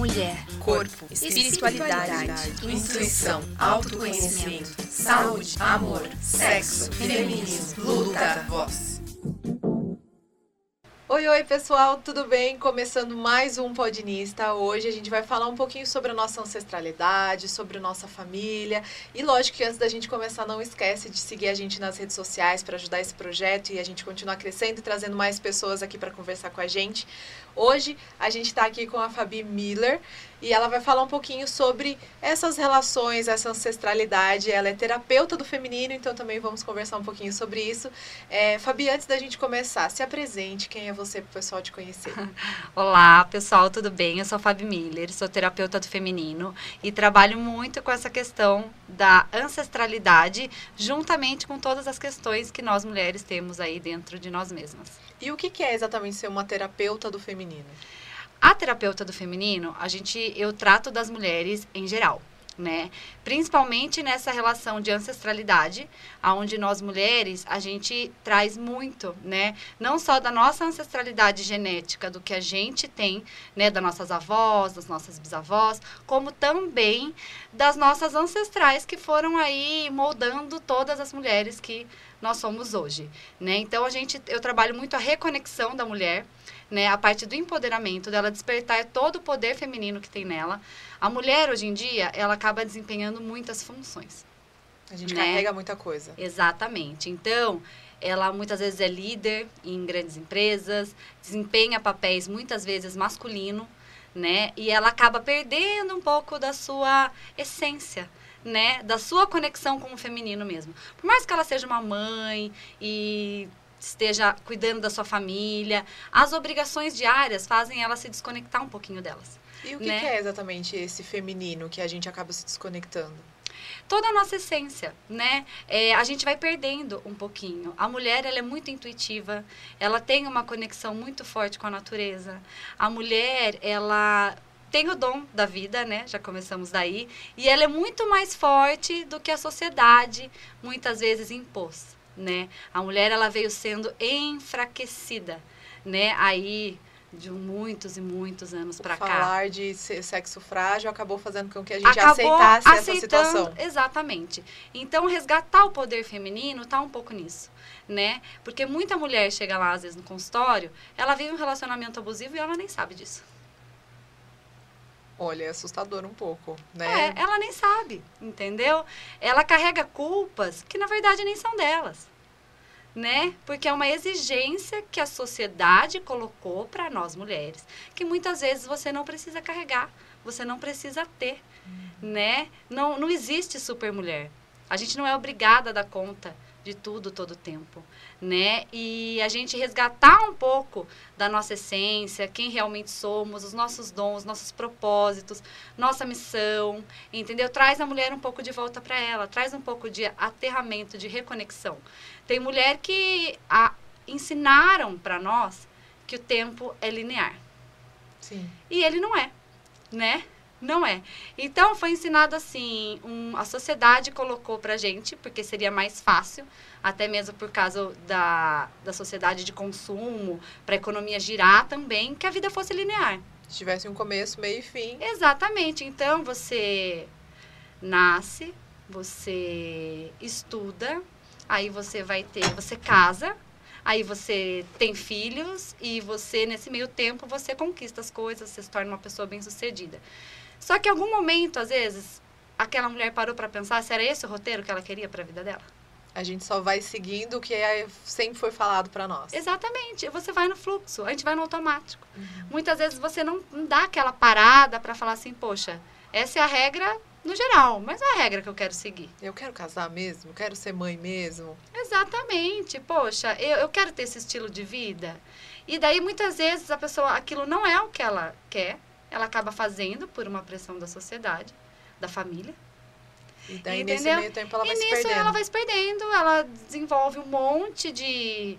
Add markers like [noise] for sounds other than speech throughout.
mulher, corpo, espiritualidade, intuição, autoconhecimento, saúde, amor, sexo, feminismo, luta, voz. Oi, oi, pessoal, tudo bem? Começando mais um Podinista. Hoje a gente vai falar um pouquinho sobre a nossa ancestralidade, sobre a nossa família. E lógico que antes da gente começar, não esquece de seguir a gente nas redes sociais para ajudar esse projeto e a gente continuar crescendo e trazendo mais pessoas aqui para conversar com a gente. Hoje a gente está aqui com a Fabi Miller e ela vai falar um pouquinho sobre essas relações, essa ancestralidade. Ela é terapeuta do feminino, então também vamos conversar um pouquinho sobre isso. É, Fabi, antes da gente começar, se apresente, quem é você para o pessoal te conhecer? [laughs] Olá, pessoal, tudo bem? Eu sou a Fabi Miller, sou terapeuta do feminino e trabalho muito com essa questão da ancestralidade, juntamente com todas as questões que nós mulheres temos aí dentro de nós mesmas. E o que é exatamente ser uma terapeuta do feminino? A terapeuta do feminino, a gente, eu trato das mulheres em geral. Né? Principalmente nessa relação de ancestralidade, aonde nós mulheres a gente traz muito, né? Não só da nossa ancestralidade genética, do que a gente tem, né, das nossas avós, das nossas bisavós, como também das nossas ancestrais que foram aí moldando todas as mulheres que nós somos hoje, né? Então a gente eu trabalho muito a reconexão da mulher, né? A parte do empoderamento dela despertar todo o poder feminino que tem nela. A mulher hoje em dia, ela acaba desempenhando muitas funções. A gente né? carrega muita coisa. Exatamente. Então, ela muitas vezes é líder em grandes empresas, desempenha papéis muitas vezes masculino, né? E ela acaba perdendo um pouco da sua essência, né, da sua conexão com o feminino mesmo. Por mais que ela seja uma mãe e esteja cuidando da sua família, as obrigações diárias fazem ela se desconectar um pouquinho delas. E o que, né? que é exatamente esse feminino que a gente acaba se desconectando? toda a nossa essência, né? É, a gente vai perdendo um pouquinho. A mulher, ela é muito intuitiva, ela tem uma conexão muito forte com a natureza. A mulher, ela tem o dom da vida, né? Já começamos daí. E ela é muito mais forte do que a sociedade muitas vezes impôs, né? A mulher ela veio sendo enfraquecida, né? Aí de muitos e muitos anos para cá. Falar de sexo frágil acabou fazendo com que a gente acabou aceitasse essa situação. Exatamente. Então, resgatar o poder feminino tá um pouco nisso, né? Porque muita mulher chega lá, às vezes, no consultório, ela vive um relacionamento abusivo e ela nem sabe disso. Olha, é assustador um pouco, né? É, ela nem sabe, entendeu? Ela carrega culpas que na verdade nem são delas, né? Porque é uma exigência que a sociedade colocou para nós mulheres, que muitas vezes você não precisa carregar, você não precisa ter, uhum. né? Não, não existe super mulher. A gente não é obrigada a dar conta de tudo todo o tempo, né? E a gente resgatar um pouco da nossa essência, quem realmente somos, os nossos dons, nossos propósitos, nossa missão, entendeu? Traz a mulher um pouco de volta para ela, traz um pouco de aterramento, de reconexão. Tem mulher que a, ensinaram para nós que o tempo é linear. Sim. E ele não é, né? Não é. Então, foi ensinado assim, um, a sociedade colocou pra gente, porque seria mais fácil, até mesmo por causa da, da sociedade de consumo, para a economia girar também, que a vida fosse linear. Se tivesse um começo, meio e fim. Exatamente. Então, você nasce, você estuda, aí você vai ter, você casa, aí você tem filhos e você, nesse meio tempo, você conquista as coisas, você se torna uma pessoa bem-sucedida. Só que em algum momento, às vezes, aquela mulher parou para pensar se era esse o roteiro que ela queria para a vida dela. A gente só vai seguindo o que é, sempre foi falado para nós. Exatamente. Você vai no fluxo, a gente vai no automático. Uhum. Muitas vezes você não, não dá aquela parada para falar assim, poxa, essa é a regra no geral, mas é a regra que eu quero seguir. Eu quero casar mesmo? Quero ser mãe mesmo? Exatamente. Poxa, eu, eu quero ter esse estilo de vida. E daí, muitas vezes, a pessoa, aquilo não é o que ela quer, ela acaba fazendo por uma pressão da sociedade, da família. E daí, entendeu? nesse meio tempo, ela vai e se nisso perdendo. ela vai se perdendo, ela desenvolve um monte de,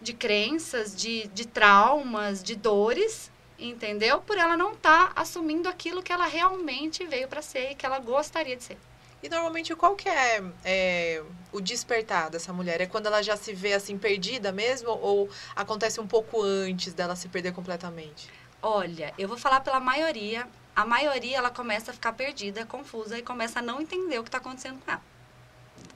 de crenças, de, de traumas, de dores, entendeu? Por ela não estar tá assumindo aquilo que ela realmente veio para ser e que ela gostaria de ser. E normalmente qual que é, é, o despertar dessa mulher? É quando ela já se vê assim perdida mesmo ou acontece um pouco antes dela se perder completamente? Olha, eu vou falar pela maioria. A maioria ela começa a ficar perdida, confusa e começa a não entender o que está acontecendo com ela,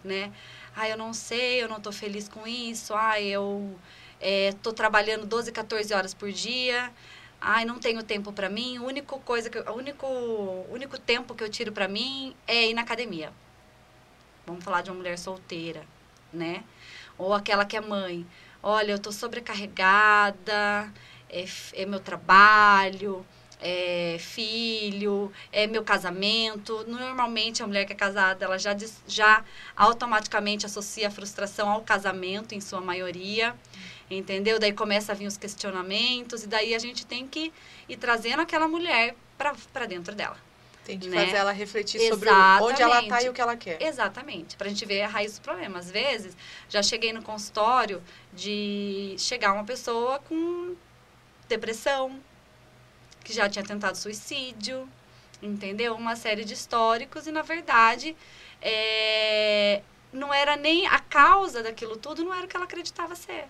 né? Ah, eu não sei, eu não estou feliz com isso. Ah, eu estou é, trabalhando 12, 14 horas por dia. Ai, não tenho tempo para mim. O único coisa que o único único tempo que eu tiro para mim é ir na academia. Vamos falar de uma mulher solteira, né? Ou aquela que é mãe. Olha, eu tô sobrecarregada, é, é meu trabalho, é filho, é meu casamento. Normalmente a mulher que é casada, ela já já automaticamente associa a frustração ao casamento em sua maioria entendeu? Daí começa a vir os questionamentos e daí a gente tem que ir trazendo aquela mulher para dentro dela. Tem que né? fazer ela refletir sobre onde ela está e o que ela quer. Exatamente, para a gente ver a raiz do problema. Às vezes, já cheguei no consultório de chegar uma pessoa com depressão, que já tinha tentado suicídio, entendeu? Uma série de históricos e, na verdade, é, não era nem a causa daquilo tudo, não era o que ela acreditava ser.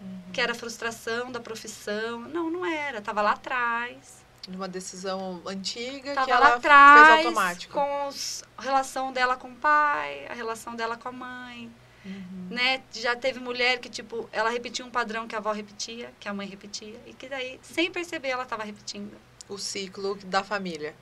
Uhum. Que era frustração da profissão. Não, não era. Estava lá atrás. Uma decisão antiga Tava que ela lá atrás, fez automático. Com os, a relação dela com o pai, a relação dela com a mãe. Uhum. Né? Já teve mulher que, tipo, ela repetia um padrão que a avó repetia, que a mãe repetia. E que daí, sem perceber, ela estava repetindo. O ciclo da família.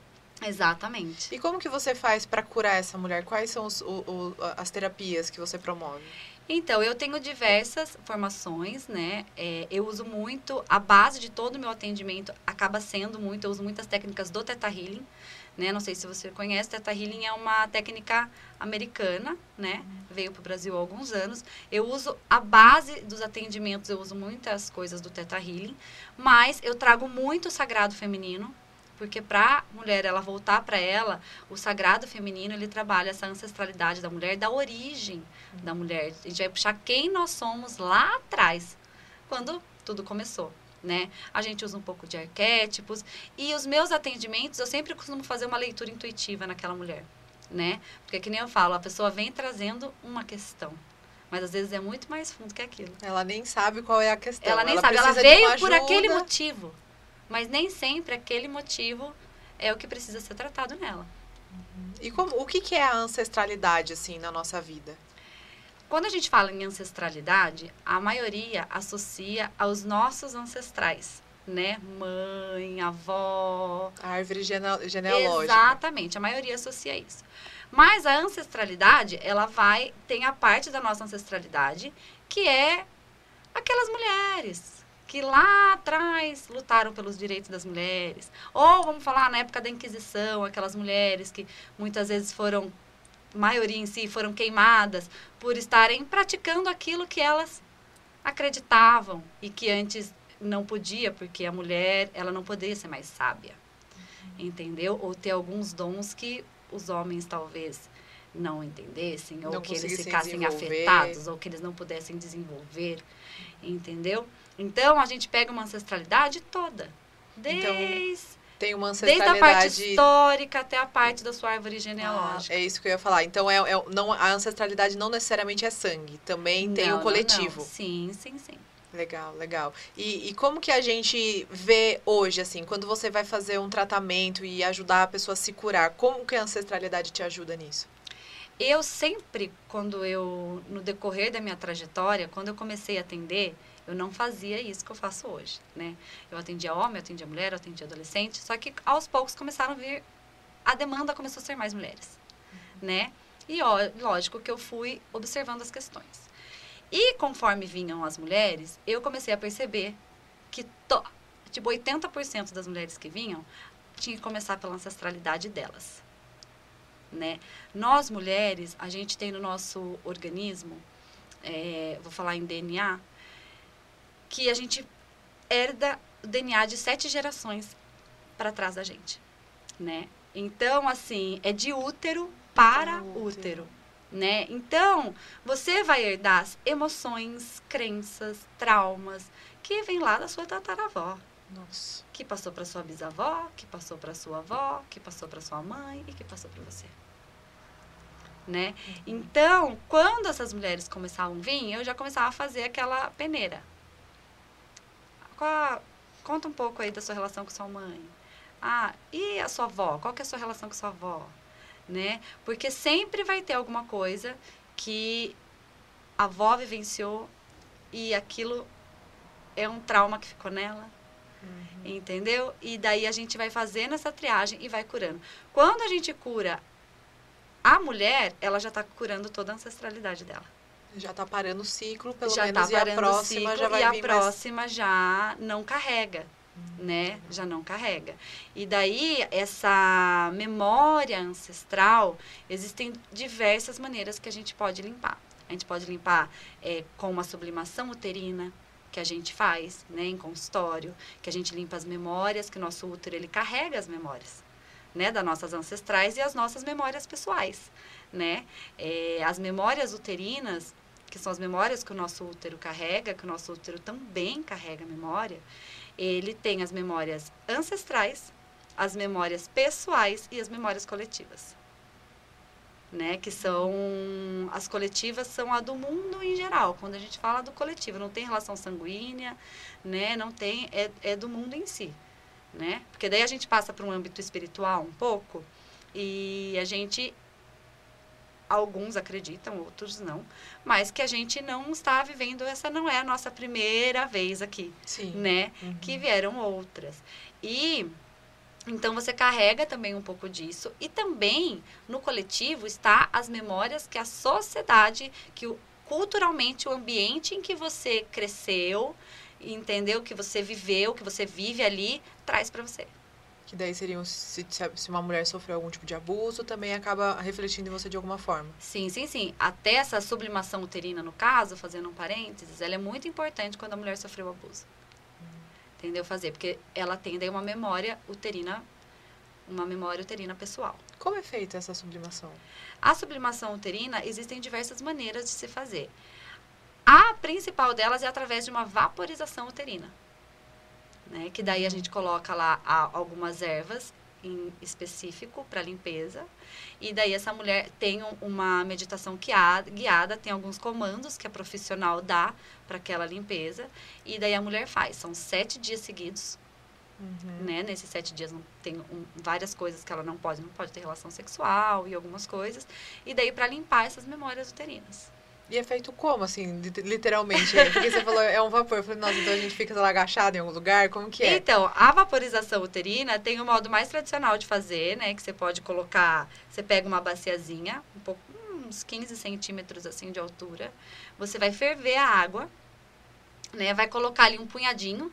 Exatamente. E como que você faz para curar essa mulher? Quais são os, o, o, as terapias que você promove? Então, eu tenho diversas formações, né? É, eu uso muito, a base de todo o meu atendimento acaba sendo muito, eu uso muitas técnicas do Theta Healing, né? Não sei se você conhece, Theta Healing é uma técnica americana, né? Veio para o Brasil há alguns anos. Eu uso a base dos atendimentos, eu uso muitas coisas do Theta Healing, mas eu trago muito sagrado feminino, porque para a mulher ela voltar para ela, o sagrado feminino ele trabalha essa ancestralidade da mulher, da origem da mulher. A gente vai puxar quem nós somos lá atrás, quando tudo começou. Né? A gente usa um pouco de arquétipos e os meus atendimentos eu sempre costumo fazer uma leitura intuitiva naquela mulher, né? Porque que nem eu falo, a pessoa vem trazendo uma questão, mas às vezes é muito mais fundo que aquilo. Ela nem sabe qual é a questão. Ela nem ela sabe, ela veio por aquele motivo. Mas nem sempre aquele motivo é o que precisa ser tratado nela. Uhum. E como, o que, que é a ancestralidade, assim, na nossa vida? Quando a gente fala em ancestralidade, a maioria associa aos nossos ancestrais, né? Mãe, avó. A árvore genealógica. Exatamente, a maioria associa isso. Mas a ancestralidade, ela vai, tem a parte da nossa ancestralidade, que é aquelas mulheres, que lá atrás lutaram pelos direitos das mulheres. Ou, vamos falar, na época da Inquisição, aquelas mulheres que muitas vezes foram, maioria em si, foram queimadas por estarem praticando aquilo que elas acreditavam e que antes não podia, porque a mulher, ela não poderia ser mais sábia. Entendeu? Ou ter alguns dons que os homens talvez não entendessem, ou que eles ficassem afetados, ou que eles não pudessem desenvolver, entendeu? Então, a gente pega uma ancestralidade toda. Desde, então, tem uma ancestralidade... desde a parte histórica até a parte da sua árvore genealógica. Ah, é isso que eu ia falar. Então, é, é, não, a ancestralidade não necessariamente é sangue. Também não, tem o coletivo. Não, não. Sim, sim, sim. Legal, legal. E, e como que a gente vê hoje, assim, quando você vai fazer um tratamento e ajudar a pessoa a se curar, como que a ancestralidade te ajuda nisso? Eu sempre, quando eu, no decorrer da minha trajetória, quando eu comecei a atender, eu não fazia isso que eu faço hoje, né? Eu atendia homem, eu atendia mulher, eu atendia adolescente, só que aos poucos começaram a vir, a demanda começou a ser mais mulheres, uhum. né? E ó, lógico que eu fui observando as questões. E conforme vinham as mulheres, eu comecei a perceber que to, tipo 80% das mulheres que vinham tinha que começar pela ancestralidade delas, né? Nós mulheres, a gente tem no nosso organismo, é, vou falar em DNA, que a gente herda o DNA de sete gerações para trás da gente, né? Então, assim, é de útero para útero. útero, né? Então, você vai herdar emoções, crenças, traumas que vem lá da sua tataravó. Nossa. Que passou para sua bisavó, que passou para sua avó, que passou para sua mãe e que passou para você. né? Então, quando essas mulheres começavam a vir, eu já começava a fazer aquela peneira. Qual, conta um pouco aí da sua relação com sua mãe. Ah, e a sua avó? Qual que é a sua relação com sua avó? Né? Porque sempre vai ter alguma coisa que a avó vivenciou e aquilo é um trauma que ficou nela. Uhum. Entendeu? E daí a gente vai fazendo essa triagem e vai curando. Quando a gente cura a mulher, ela já está curando toda a ancestralidade dela. Já está parando o ciclo, pelo já menos, tá parando a próxima ciclo, já vai E a próxima mais... já não carrega, hum. né? Já não carrega. E daí, essa memória ancestral, existem diversas maneiras que a gente pode limpar. A gente pode limpar é, com uma sublimação uterina, que a gente faz, né, em consultório, que a gente limpa as memórias, que o nosso útero, ele carrega as memórias né, das nossas ancestrais e as nossas memórias pessoais, né? É, as memórias uterinas, que são as memórias que o nosso útero carrega, que o nosso útero também carrega memória, ele tem as memórias ancestrais, as memórias pessoais e as memórias coletivas. Né, que são as coletivas são a do mundo em geral. Quando a gente fala do coletivo, não tem relação sanguínea, né, não tem é, é do mundo em si né? Porque daí a gente passa para um âmbito espiritual um pouco e a gente alguns acreditam, outros não, mas que a gente não está vivendo essa não é a nossa primeira vez aqui, Sim. né? Uhum. Que vieram outras. E então você carrega também um pouco disso e também no coletivo está as memórias que a sociedade, que o, culturalmente o ambiente em que você cresceu, entendeu que você viveu, que você vive ali, traz para você. Que daí seriam, se, se uma mulher sofreu algum tipo de abuso, também acaba refletindo em você de alguma forma. Sim, sim, sim. Até essa sublimação uterina, no caso, fazendo um parênteses, ela é muito importante quando a mulher sofreu abuso. Hum. Entendeu? Fazer, porque ela tem daí uma memória uterina, uma memória uterina pessoal. Como é feita essa sublimação? A sublimação uterina, existem diversas maneiras de se fazer. A principal delas é através de uma vaporização uterina. Né? Que daí a gente coloca lá algumas ervas em específico para limpeza. E daí essa mulher tem uma meditação guiada, tem alguns comandos que a profissional dá para aquela limpeza. E daí a mulher faz. São sete dias seguidos. Uhum. Né? Nesses sete dias tem um, várias coisas que ela não pode, não pode ter relação sexual e algumas coisas. E daí para limpar essas memórias uterinas. E é feito como, assim, literalmente? É, porque você falou, é um vapor. Eu falei, nossa, então a gente fica agachado em algum lugar? Como que é? Então, a vaporização uterina tem o modo mais tradicional de fazer, né? Que você pode colocar, você pega uma baciazinha, um pouco, uns 15 centímetros, assim, de altura. Você vai ferver a água, né? Vai colocar ali um punhadinho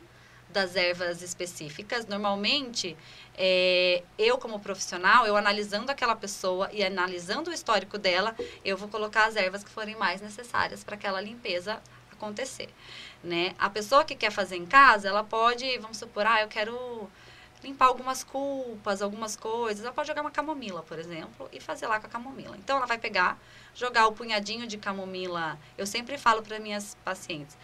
das ervas específicas. Normalmente, é, eu como profissional, eu analisando aquela pessoa e analisando o histórico dela, eu vou colocar as ervas que forem mais necessárias para aquela limpeza acontecer, né? A pessoa que quer fazer em casa, ela pode, vamos supor, ah, eu quero limpar algumas culpas, algumas coisas. Ela pode jogar uma camomila, por exemplo, e fazer lá com a camomila. Então, ela vai pegar, jogar o punhadinho de camomila. Eu sempre falo para minhas pacientes,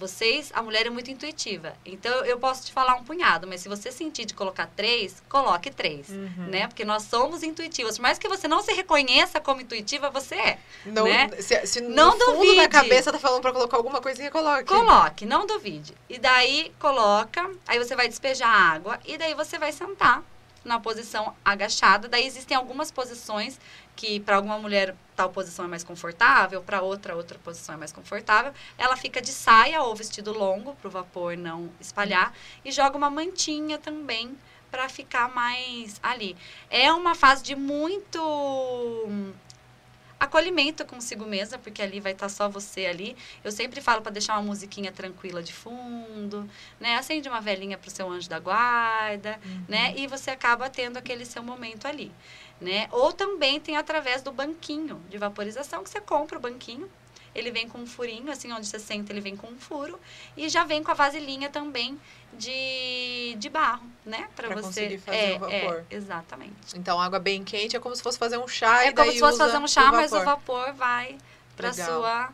vocês, a mulher é muito intuitiva. Então, eu posso te falar um punhado, mas se você sentir de colocar três, coloque três, uhum. né? Porque nós somos intuitivas. Por mais que você não se reconheça como intuitiva, você é, não, né? Se, se não no duvide. fundo da cabeça tá falando para colocar alguma coisinha, coloque. Coloque, não duvide. E daí, coloca, aí você vai despejar a água e daí você vai sentar na posição agachada. Daí existem algumas posições que para alguma mulher tal posição é mais confortável, para outra outra posição é mais confortável. Ela fica de saia ou vestido longo para o vapor não espalhar e joga uma mantinha também para ficar mais ali. É uma fase de muito acolhimento consigo mesma, porque ali vai estar tá só você ali. Eu sempre falo para deixar uma musiquinha tranquila de fundo, né? Acende uma velhinha para o seu anjo da guarda, uhum. né? E você acaba tendo aquele seu momento ali, né? Ou também tem através do banquinho de vaporização, que você compra o banquinho, ele vem com um furinho, assim, onde você senta, ele vem com um furo. E já vem com a vasilhinha também de, de barro, né? Pra, pra você conseguir fazer é, o vapor. É, exatamente. Então, água bem quente é como se fosse fazer um chá. É como se fosse fazer um chá, o mas o vapor vai pra Legal. sua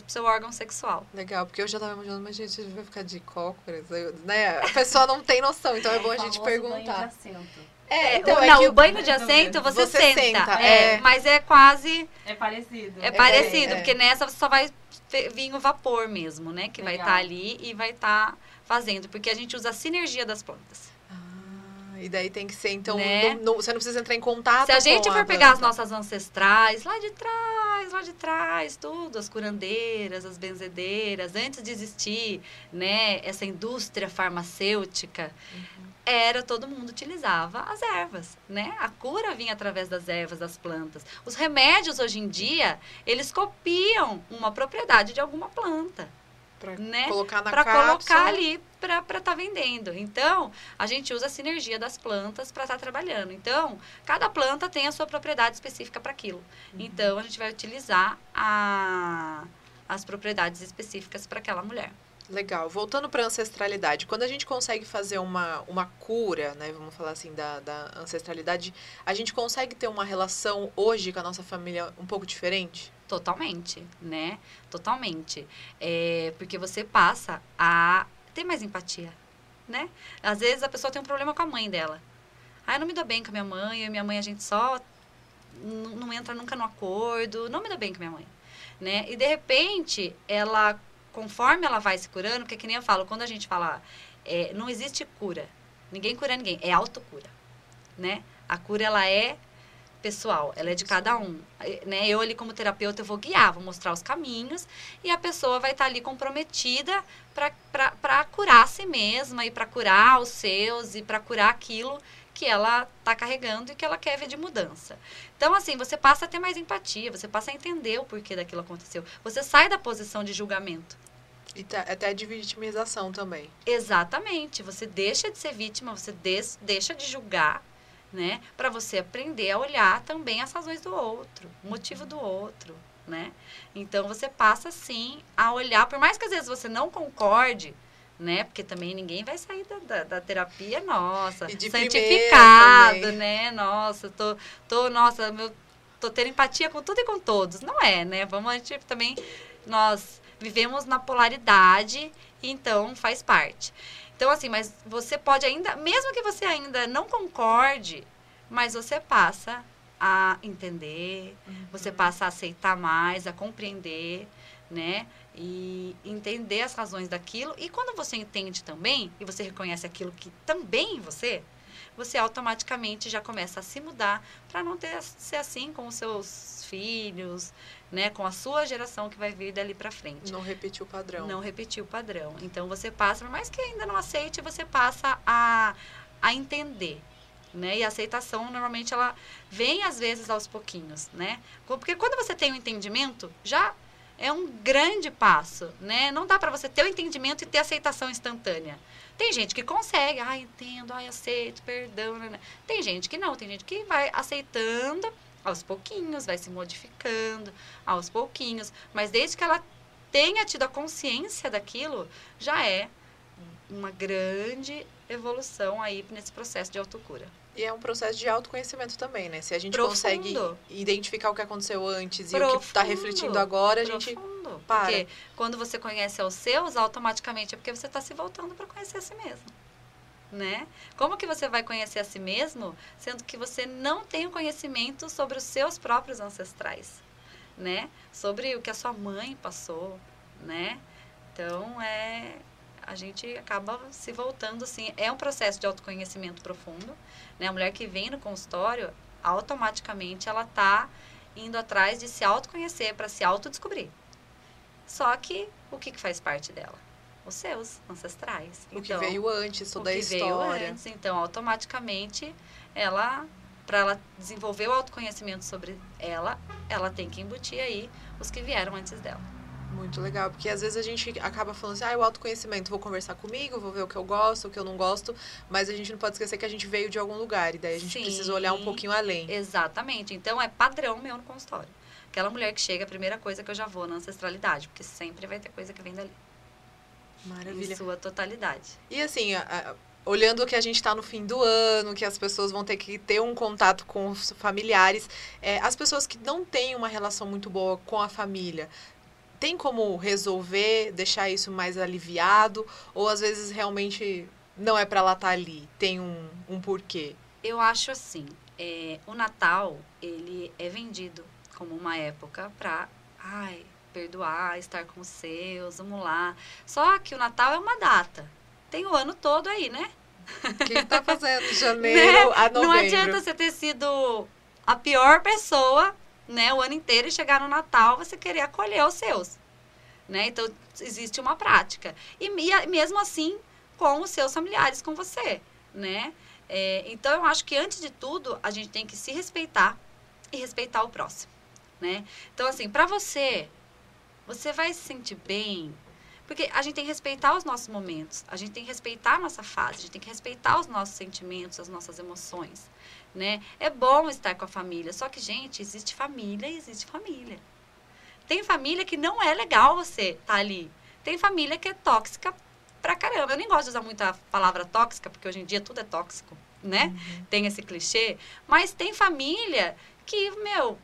pro seu órgão sexual. Legal, porque eu já tava imaginando, mas gente, vai ficar de cócoras, né? A pessoa não tem noção, então é bom a gente perguntar. É, então, o, é não, o banho de assento você, você senta. senta é, é, Mas é quase. É parecido. É, parecido, porque nessa você só vai vir o vapor mesmo, né? Que Legal. vai estar tá ali e vai estar tá fazendo. Porque a gente usa a sinergia das plantas. E daí tem que ser, então, né? não, não, você não precisa entrar em contato Se a gente for a pegar as nossas ancestrais, lá de trás, lá de trás, tudo, as curandeiras, as benzedeiras, antes de existir, né, essa indústria farmacêutica, uhum. Era todo mundo utilizava as ervas, né? A cura vinha através das ervas, das plantas. Os remédios, hoje em dia, eles copiam uma propriedade de alguma planta. Para né? colocar na Para colocar ali para estar tá vendendo. Então, a gente usa a sinergia das plantas para estar tá trabalhando. Então, cada planta tem a sua propriedade específica para aquilo. Uhum. Então, a gente vai utilizar a, as propriedades específicas para aquela mulher. Legal. Voltando para a ancestralidade, quando a gente consegue fazer uma, uma cura, né, vamos falar assim, da, da ancestralidade, a gente consegue ter uma relação hoje com a nossa família um pouco diferente? Totalmente, né? Totalmente. É, porque você passa a ter mais empatia, né? Às vezes a pessoa tem um problema com a mãe dela. Ah, eu não me dou bem com a minha mãe, eu e minha mãe a gente só não entra nunca no acordo, não me dou bem com a minha mãe, né? E de repente, ela, conforme ela vai se curando, porque que nem eu falo, quando a gente fala, é, não existe cura, ninguém cura ninguém, é autocura, né? A cura, ela é pessoal, ela é de cada um. Né? Eu ali como terapeuta eu vou guiar, vou mostrar os caminhos e a pessoa vai estar tá ali comprometida para curar a si mesma e para curar os seus e para curar aquilo que ela está carregando e que ela quer ver de mudança. Então, assim, você passa a ter mais empatia, você passa a entender o porquê daquilo aconteceu. Você sai da posição de julgamento. E tá, até de vitimização também. Exatamente. Você deixa de ser vítima, você des, deixa de julgar né? Para você aprender a olhar também as razões do outro, o motivo do outro, né? Então você passa sim a olhar, por mais que às vezes você não concorde, né? Porque também ninguém vai sair da, da, da terapia, nossa, santificado, né? Nossa, tô, tô, nossa, meu, tô tendo empatia com tudo e com todos. Não é, né? Vamos, a gente também, nós vivemos na polaridade, então faz parte. Então, assim, mas você pode ainda, mesmo que você ainda não concorde, mas você passa a entender, uhum. você passa a aceitar mais, a compreender, né? E entender as razões daquilo. E quando você entende também, e você reconhece aquilo que também em você, você automaticamente já começa a se mudar para não ter ser assim com os seus filhos, né, com a sua geração que vai vir dali para frente. Não repetir o padrão. Não repetir o padrão. Então você passa, por mais que ainda não aceite, você passa a, a entender. Né? E a aceitação normalmente ela vem às vezes aos pouquinhos, né? Porque quando você tem o um entendimento, já é um grande passo, né? Não dá para você ter o entendimento e ter aceitação instantânea. Tem gente que consegue, ah, entendo, ah, aceito, perdão. Né? Tem gente que não, tem gente que vai aceitando aos pouquinhos, vai se modificando aos pouquinhos. Mas desde que ela tenha tido a consciência daquilo, já é uma grande evolução aí nesse processo de autocura. E é um processo de autoconhecimento também, né? Se a gente Profundo. consegue identificar o que aconteceu antes Profundo. e o que está refletindo agora, a gente para. Porque quando você conhece os seus, automaticamente é porque você está se voltando para conhecer a si mesmo. Né? Como que você vai conhecer a si mesmo, sendo que você não tem o conhecimento sobre os seus próprios ancestrais, né? Sobre o que a sua mãe passou, né? Então, é a gente acaba se voltando assim, é um processo de autoconhecimento profundo, né? A mulher que vem no consultório, automaticamente ela tá indo atrás de se autoconhecer para se autodescobrir. Só que o que, que faz parte dela? os seus ancestrais. O então, que veio antes, toda a história. O que veio antes, então automaticamente ela para ela desenvolver o autoconhecimento sobre ela, ela tem que embutir aí os que vieram antes dela. Muito legal, porque às vezes a gente acaba falando assim, ah, o autoconhecimento, vou conversar comigo, vou ver o que eu gosto, o que eu não gosto, mas a gente não pode esquecer que a gente veio de algum lugar, e daí a gente Sim, precisa olhar um pouquinho além. Exatamente, então é padrão meu no consultório. Aquela mulher que chega, a primeira coisa que eu já vou na ancestralidade, porque sempre vai ter coisa que vem dali. Maravilha. Em sua totalidade. E assim, a, a, olhando que a gente está no fim do ano, que as pessoas vão ter que ter um contato com os familiares, é, as pessoas que não têm uma relação muito boa com a família, tem como resolver, deixar isso mais aliviado? Ou às vezes realmente não é para ela estar tá ali, tem um, um porquê? Eu acho assim, é, o Natal, ele é vendido como uma época para, ai, perdoar, estar com os seus, vamos lá. Só que o Natal é uma data. Tem o ano todo aí, né? O que está fazendo [laughs] janeiro né? a novembro? Não adianta você ter sido a pior pessoa, né, o ano inteiro e chegar no Natal você querer acolher os seus, né? Então existe uma prática e mesmo assim com os seus familiares, com você, né? É, então eu acho que antes de tudo a gente tem que se respeitar e respeitar o próximo, né? Então assim, para você você vai se sentir bem. Porque a gente tem que respeitar os nossos momentos, a gente tem que respeitar a nossa fase, a gente tem que respeitar os nossos sentimentos, as nossas emoções, né? É bom estar com a família, só que, gente, existe família e existe família. Tem família que não é legal você estar tá ali. Tem família que é tóxica pra caramba. Eu nem gosto de usar muito a palavra tóxica, porque hoje em dia tudo é tóxico, né? Uhum. Tem esse clichê. Mas tem família que, meu,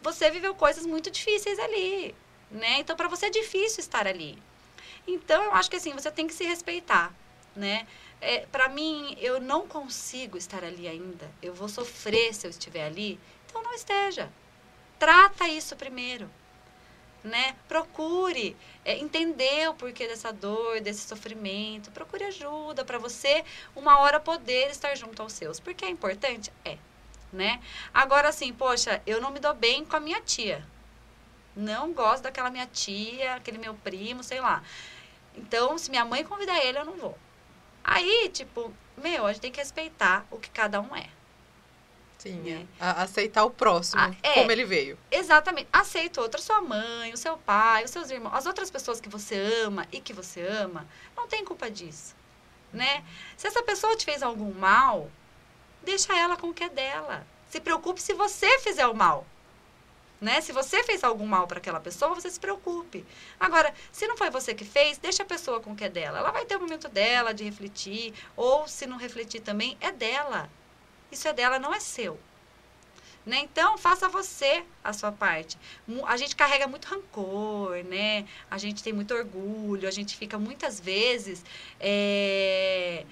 você viveu coisas muito difíceis ali né? Então, para você é difícil estar ali. Então, eu acho que assim, você tem que se respeitar, né? É, para mim, eu não consigo estar ali ainda. Eu vou sofrer se eu estiver ali. Então, não esteja. Trata isso primeiro. Né? Procure é, entender o porquê dessa dor, desse sofrimento. Procure ajuda para você, uma hora, poder estar junto aos seus. Porque é importante? É. Né? Agora, assim, poxa, eu não me dou bem com a minha tia. Não gosto daquela minha tia, aquele meu primo, sei lá. Então, se minha mãe convidar ele, eu não vou. Aí, tipo, meu, a gente tem que respeitar o que cada um é. Sim, né? aceitar o próximo, ah, é, como ele veio. Exatamente. Aceita outra, sua mãe, o seu pai, os seus irmãos, as outras pessoas que você ama e que você ama, não tem culpa disso, né? Se essa pessoa te fez algum mal, deixa ela com o que é dela. Se preocupe se você fizer o mal. Né? Se você fez algum mal para aquela pessoa, você se preocupe. Agora, se não foi você que fez, deixa a pessoa com o que é dela. Ela vai ter o momento dela de refletir, ou se não refletir também, é dela. Isso é dela, não é seu. Né? Então, faça você a sua parte. A gente carrega muito rancor, né? A gente tem muito orgulho, a gente fica muitas vezes é,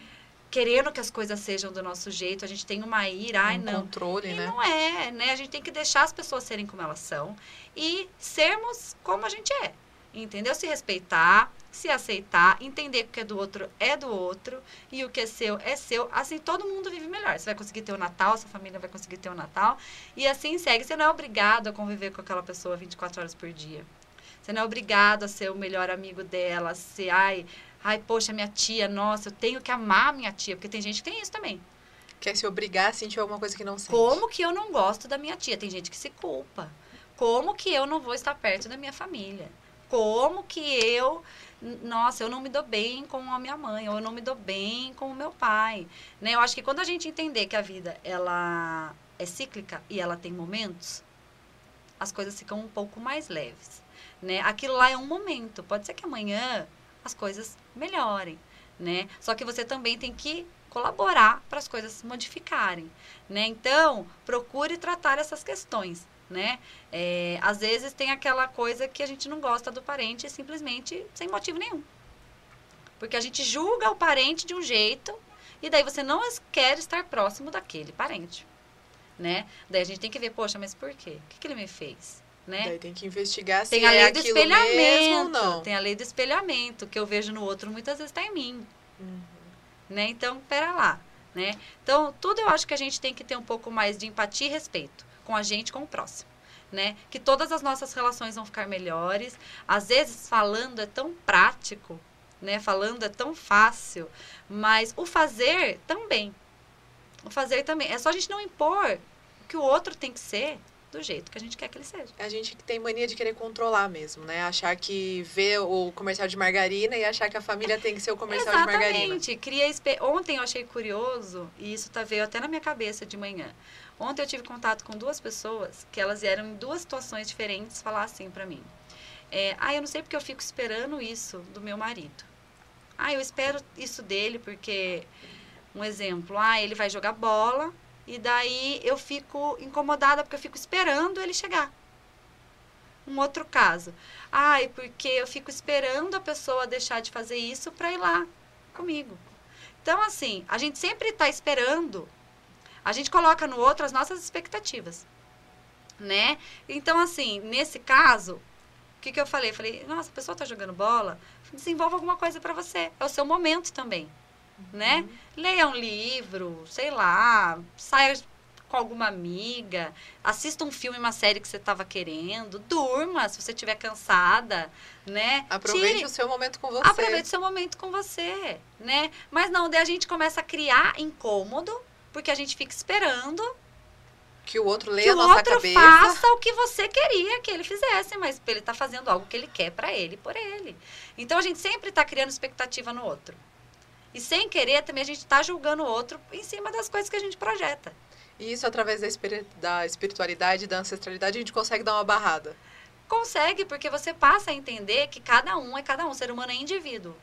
querendo que as coisas sejam do nosso jeito, a gente tem uma ira, ai um não. controle, e né? não é, né? A gente tem que deixar as pessoas serem como elas são e sermos como a gente é. Entendeu? Se respeitar, se aceitar, entender que o que é do outro é do outro e o que é seu é seu. Assim todo mundo vive melhor. Você vai conseguir ter o Natal, sua família vai conseguir ter o Natal e assim segue. Você não é obrigado a conviver com aquela pessoa 24 horas por dia. Você não é obrigado a ser o melhor amigo dela, ser, ai, Ai, poxa, minha tia, nossa, eu tenho que amar minha tia, porque tem gente que tem isso também. Quer se obrigar a sentir alguma coisa que não sente. Como que eu não gosto da minha tia? Tem gente que se culpa. Como que eu não vou estar perto da minha família? Como que eu, nossa, eu não me dou bem com a minha mãe, ou eu não me dou bem com o meu pai, né? Eu acho que quando a gente entender que a vida ela é cíclica e ela tem momentos, as coisas ficam um pouco mais leves, né? Aquilo lá é um momento. Pode ser que amanhã as coisas melhorem, né? Só que você também tem que colaborar para as coisas se modificarem, né? Então, procure tratar essas questões, né? É, às vezes tem aquela coisa que a gente não gosta do parente simplesmente sem motivo nenhum. Porque a gente julga o parente de um jeito e daí você não quer estar próximo daquele parente, né? Daí a gente tem que ver, poxa, mas por quê? O que, que ele me fez? Né? Daí tem que investigar se tem a lei é do espelhamento, mesmo ou não. Tem a lei do espelhamento, que eu vejo no outro muitas vezes está em mim. Uhum. Né? Então, pera lá. Né? Então, tudo eu acho que a gente tem que ter um pouco mais de empatia e respeito com a gente, com o próximo. Né? Que todas as nossas relações vão ficar melhores. Às vezes, falando é tão prático, né? Falando é tão fácil, mas o fazer também. O fazer também. É só a gente não impor que o outro tem que ser do jeito que a gente quer que ele seja. A gente tem mania de querer controlar mesmo, né? Achar que vê o comercial de margarina e achar que a família tem que ser o comercial de margarina. Exatamente. Cria Ontem eu achei curioso, e isso tá veio até na minha cabeça de manhã. Ontem eu tive contato com duas pessoas que elas vieram em duas situações diferentes falar assim para mim. É, ah, eu não sei porque eu fico esperando isso do meu marido. Ah, eu espero isso dele porque, um exemplo, ah, ele vai jogar bola e daí eu fico incomodada porque eu fico esperando ele chegar. Um outro caso. Ai, porque eu fico esperando a pessoa deixar de fazer isso para ir lá comigo. Então, assim, a gente sempre está esperando A gente coloca no outro as nossas expectativas, né? Então, assim, nesse caso, o que, que eu falei? Falei, nossa, a pessoa tá jogando bola, desenvolva alguma coisa para você. É o seu momento também, né? Leia um livro, sei lá, saia com alguma amiga, assista um filme, uma série que você estava querendo, durma se você estiver cansada, né? Aproveite Tire- o seu momento com você. Aproveite seu momento com você, né? Mas não, daí a gente começa a criar incômodo, porque a gente fica esperando Que o outro leia que a o nossa outro cabeça. faça o que você queria que ele fizesse, mas ele tá fazendo algo que ele quer para ele, por ele. Então a gente sempre tá criando expectativa no outro. E sem querer também a gente tá julgando o outro em cima das coisas que a gente projeta. E isso, através da, da espiritualidade, da ancestralidade, a gente consegue dar uma barrada. Consegue, porque você passa a entender que cada um é cada um, o ser humano é indivíduo.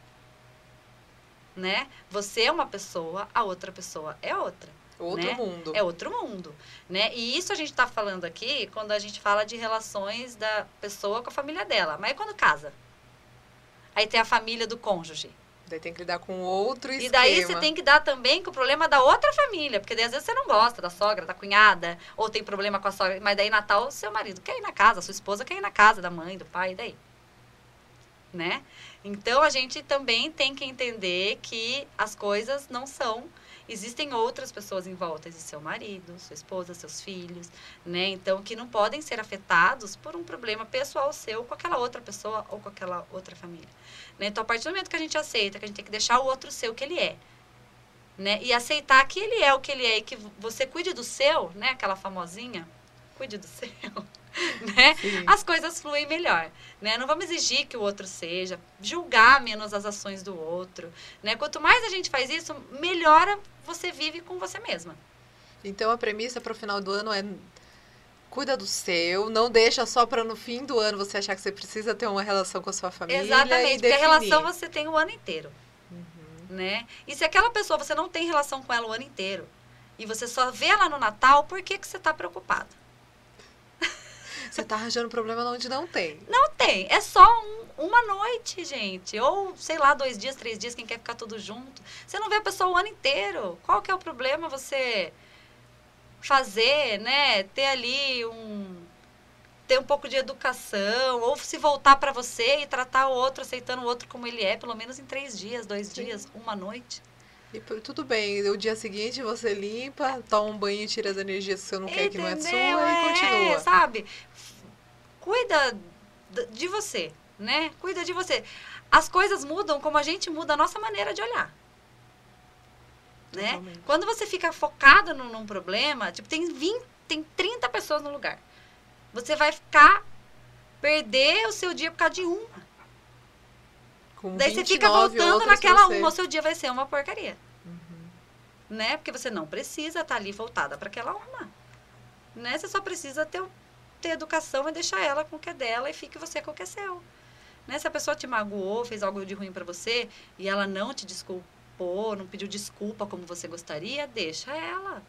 Né? Você é uma pessoa, a outra pessoa é outra. Outro Né? mundo. É outro mundo, né? E isso a gente está falando aqui quando a gente fala de relações da pessoa com a família dela. Mas e quando casa? Aí tem a família do cônjuge. Daí tem que lidar com outro E esquema. daí você tem que dar também com o problema da outra família. Porque daí às vezes você não gosta da sogra, da cunhada, ou tem problema com a sogra. Mas daí Natal, seu marido quer ir na casa, sua esposa quer ir na casa da mãe, do pai, e daí? Né? Então a gente também tem que entender que as coisas não são. Existem outras pessoas em volta, existe seu marido, sua esposa, seus filhos, né? Então que não podem ser afetados por um problema pessoal seu com aquela outra pessoa ou com aquela outra família. Né? Então, a partir do momento que a gente aceita que a gente tem que deixar o outro ser o que ele é, né? E aceitar que ele é o que ele é e que você cuide do seu, né? Aquela famosinha, cuide do [laughs] seu, né? Sim. As coisas fluem melhor, né? Não vamos exigir que o outro seja, julgar menos as ações do outro, né? Quanto mais a gente faz isso, melhora você vive com você mesma. Então a premissa para o final do ano é cuida do seu, não deixa só para no fim do ano você achar que você precisa ter uma relação com a sua família Exatamente, porque a relação você tem o ano inteiro. né? E se aquela pessoa você não tem relação com ela o ano inteiro e você só vê ela no Natal, por que, que você está preocupado? [laughs] Você tá arranjando problema onde não tem. Não tem, é só um- uma noite, gente. Ou, sei lá, dois dias, três dias, quem quer ficar tudo junto. Você não vê a pessoa o ano inteiro. Qual que é o problema você fazer, né? Ter ali um. ter um pouco de educação, ou se voltar para você e tratar o outro, aceitando o outro como ele é, pelo menos em três dias, dois Sim. dias, uma noite. E tudo bem, o dia seguinte você limpa, toma um banho e tira as energias que você não quer que não é sua Entendeu? e É, continua. sabe? Cuida de você, né? Cuida de você. As coisas mudam como a gente muda a nossa maneira de olhar. Né? Totalmente. Quando você fica focado num, num problema, tipo, tem 20, tem 30 pessoas no lugar. Você vai ficar perder o seu dia por causa de uma. Com Daí você fica 29 voltando naquela uma, o seu dia vai ser uma porcaria. Uhum. né? Porque você não precisa estar ali voltada para aquela uma. Né? Você só precisa ter, ter educação e deixar ela com o que é dela e fique você com o que é seu. Né? Se a pessoa te magoou, fez algo de ruim para você e ela não te desculpou, não pediu desculpa como você gostaria, deixa ela.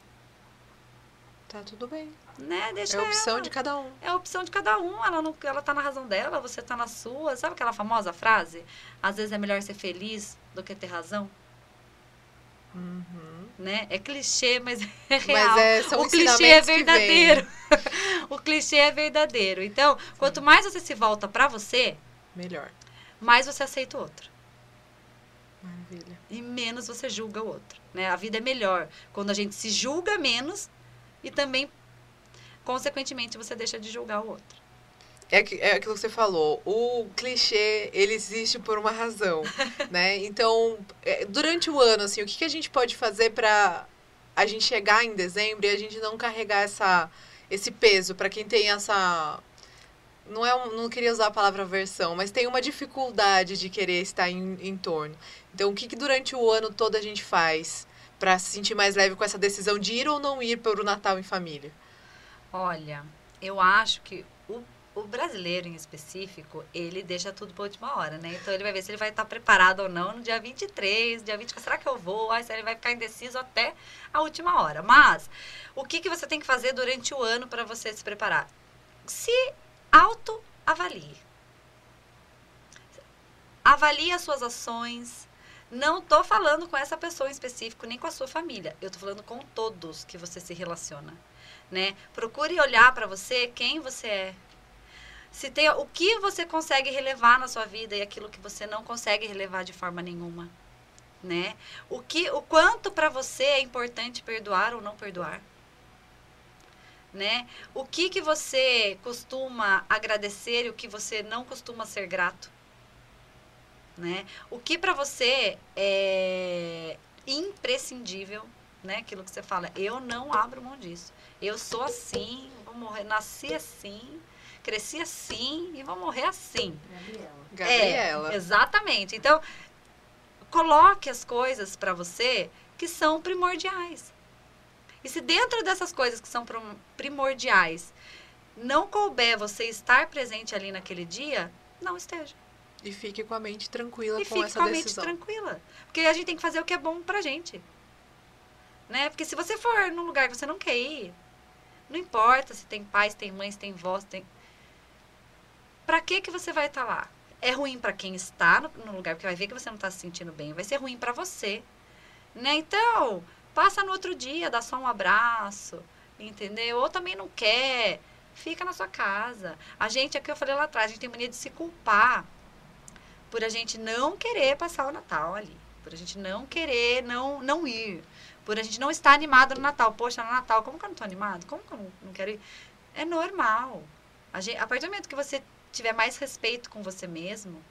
Tá tudo bem. Né? Deixa É a opção ela. de cada um. É a opção de cada um. Ela, não, ela tá na razão dela, você tá na sua. Sabe aquela famosa frase? Às vezes é melhor ser feliz do que ter razão. Uhum. Né? É clichê, mas [laughs] é real. Mas é, são o clichê é verdadeiro. [laughs] o clichê é verdadeiro. Então, quanto mais você se volta pra você, Melhor. mais você aceita o outro. Maravilha. E menos você julga o outro. Né? A vida é melhor quando a gente se julga menos e também, consequentemente, você deixa de julgar o outro. É, que- é aquilo que você falou. O clichê, ele existe por uma razão, [laughs] né? Então, é, durante o ano, assim, o que, que a gente pode fazer para a gente chegar em dezembro e a gente não carregar essa, esse peso para quem tem essa... Não, é não queria usar a palavra versão, mas tem uma dificuldade de querer estar em, em torno. Então, o que, que durante o ano todo a gente faz para se sentir mais leve com essa decisão de ir ou não ir para o Natal em família? Olha, eu acho que o, o brasileiro em específico, ele deixa tudo para última hora, né? Então ele vai ver se ele vai estar preparado ou não no dia 23, dia 24, será que eu vou? Aí ele vai ficar indeciso até a última hora. Mas o que, que você tem que fazer durante o ano para você se preparar? Se autoavalie. Avalie as suas ações, Não tô falando com essa pessoa em específico, nem com a sua família. Eu tô falando com todos que você se relaciona, né? Procure olhar para você quem você é. Se tem o que você consegue relevar na sua vida e aquilo que você não consegue relevar de forma nenhuma, né? O que o quanto para você é importante perdoar ou não perdoar? Né? O que que você costuma agradecer e o que você não costuma ser grato? né? O que para você é imprescindível, né? Aquilo que você fala, eu não abro mão disso. Eu sou assim, vou morrer, nasci assim, cresci assim e vou morrer assim. Gabriela. Gabriela. É, exatamente. Então, coloque as coisas para você que são primordiais. E se dentro dessas coisas que são primordiais não couber você estar presente ali naquele dia, não esteja. E fique com a mente tranquila e com fique essa com a decisão. mente tranquila. Porque a gente tem que fazer o que é bom pra gente. Né? Porque se você for num lugar que você não quer ir, não importa se tem pais, tem mães, tem vós, tem. Pra que que você vai estar tá lá? É ruim para quem está no, no, lugar, porque vai ver que você não está se sentindo bem. Vai ser ruim para você. Né? Então, passa no outro dia, dá só um abraço, entendeu? Ou também não quer, fica na sua casa. A gente, é o que eu falei lá atrás, a gente tem mania de se culpar por a gente não querer passar o Natal ali, por a gente não querer não, não ir, por a gente não estar animado no Natal. Poxa, no Natal, como que eu não estou animado? Como que eu não, quero ir? É normal. A, gente, a partir do momento que você tiver mais respeito com você mesmo,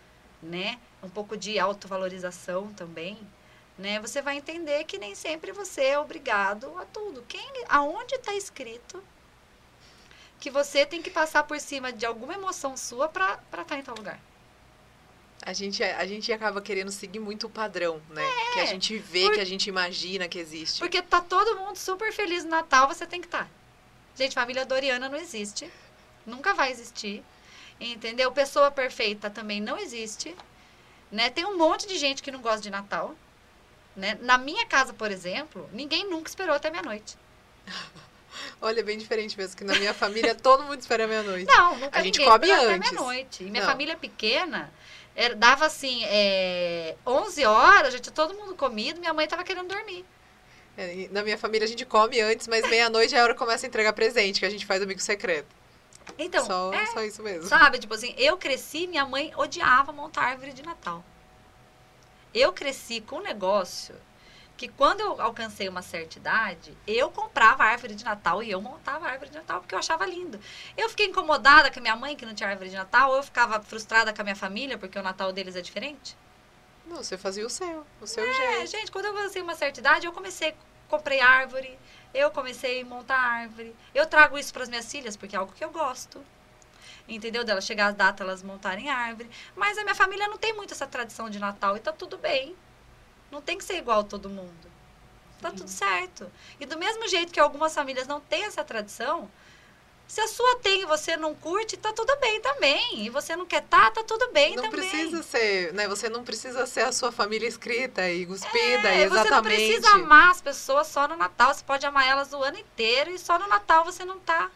né? Um pouco de autovalorização também, né? Você vai entender que nem sempre você é obrigado a tudo. Quem, aonde está escrito que você tem que passar por cima de alguma emoção sua para estar tá em tal lugar? A gente, a gente acaba querendo seguir muito o padrão, né? É, que a gente vê, por... que a gente imagina que existe. Porque tá todo mundo super feliz no Natal, você tem que estar. Tá. Gente, família Doriana não existe. Nunca vai existir. Entendeu? Pessoa perfeita também não existe. Né? Tem um monte de gente que não gosta de Natal. Né? Na minha casa, por exemplo, ninguém nunca esperou até meia-noite. [laughs] Olha, é bem diferente mesmo, que na minha família todo mundo espera meia-noite. Não, nunca A gente come antes. até meia-noite. E minha não. família é pequena, era, dava assim, é, 11 horas, já tinha todo mundo comido, minha mãe tava querendo dormir. É, na minha família a gente come antes, mas meia-noite é a hora que começa a entregar presente, que a gente faz amigo secreto. Então, só, é, só isso mesmo. Sabe, tipo assim, eu cresci, minha mãe odiava montar árvore de Natal. Eu cresci com um negócio que quando eu alcancei uma certa idade, eu comprava árvore de Natal e eu montava árvore de Natal porque eu achava lindo. Eu fiquei incomodada com a minha mãe que não tinha árvore de Natal, ou eu ficava frustrada com a minha família porque o Natal deles é diferente. Não, você fazia o seu, o seu é, jeito. gente, quando eu alcancei uma certa idade, eu comecei, comprei árvore, eu comecei a montar árvore. Eu trago isso para as minhas filhas porque é algo que eu gosto. Entendeu? Dela chegar as datas, elas montarem árvore. Mas a minha família não tem muito essa tradição de Natal e tá tudo bem. Não tem que ser igual a todo mundo. Tá tudo certo. E do mesmo jeito que algumas famílias não têm essa tradição, se a sua tem e você não curte, tá tudo bem também. E você não quer tá, tá tudo bem não também. Não precisa ser, né? Você não precisa ser a sua família escrita e cuspida, é, exatamente. Você não precisa amar as pessoas só no Natal. Você pode amar elas o ano inteiro e só no Natal você não tá.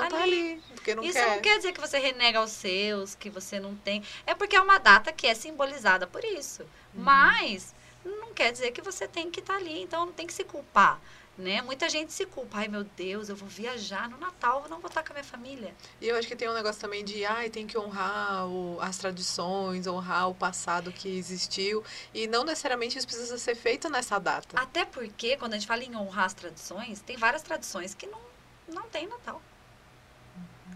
Não ali. tá ali, porque não Isso quer. não quer dizer que você renega os seus, que você não tem. É porque é uma data que é simbolizada por isso. Uhum. Mas não quer dizer que você tem que estar tá ali, então não tem que se culpar. Né? Muita gente se culpa. Ai, meu Deus, eu vou viajar no Natal, eu não vou estar com a minha família. E eu acho que tem um negócio também de, ai, tem que honrar o, as tradições, honrar o passado que existiu. E não necessariamente isso precisa ser feito nessa data. Até porque, quando a gente fala em honrar as tradições, tem várias tradições que não, não tem Natal.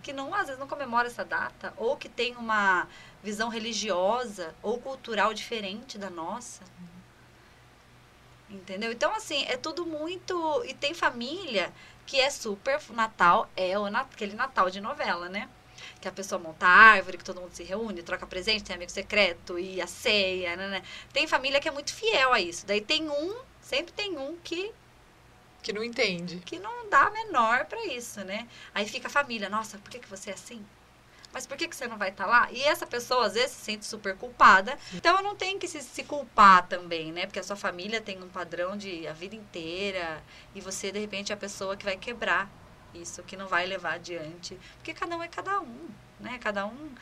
Que não, às vezes não comemora essa data, ou que tem uma visão religiosa ou cultural diferente da nossa. Entendeu? Então, assim, é tudo muito. E tem família que é super. Natal é o, aquele Natal de novela, né? Que a pessoa monta a árvore, que todo mundo se reúne, troca presente, tem amigo secreto e a ceia, né, né? Tem família que é muito fiel a isso. Daí tem um, sempre tem um que que não entende. Que não dá menor para isso, né? Aí fica a família, nossa, por que, que você é assim? mas por que, que você não vai estar tá lá? E essa pessoa, às vezes, se sente super culpada. Então, não tem que se, se culpar também, né? Porque a sua família tem um padrão de a vida inteira e você, de repente, é a pessoa que vai quebrar isso, que não vai levar adiante. Porque cada um é cada um, né? Cada um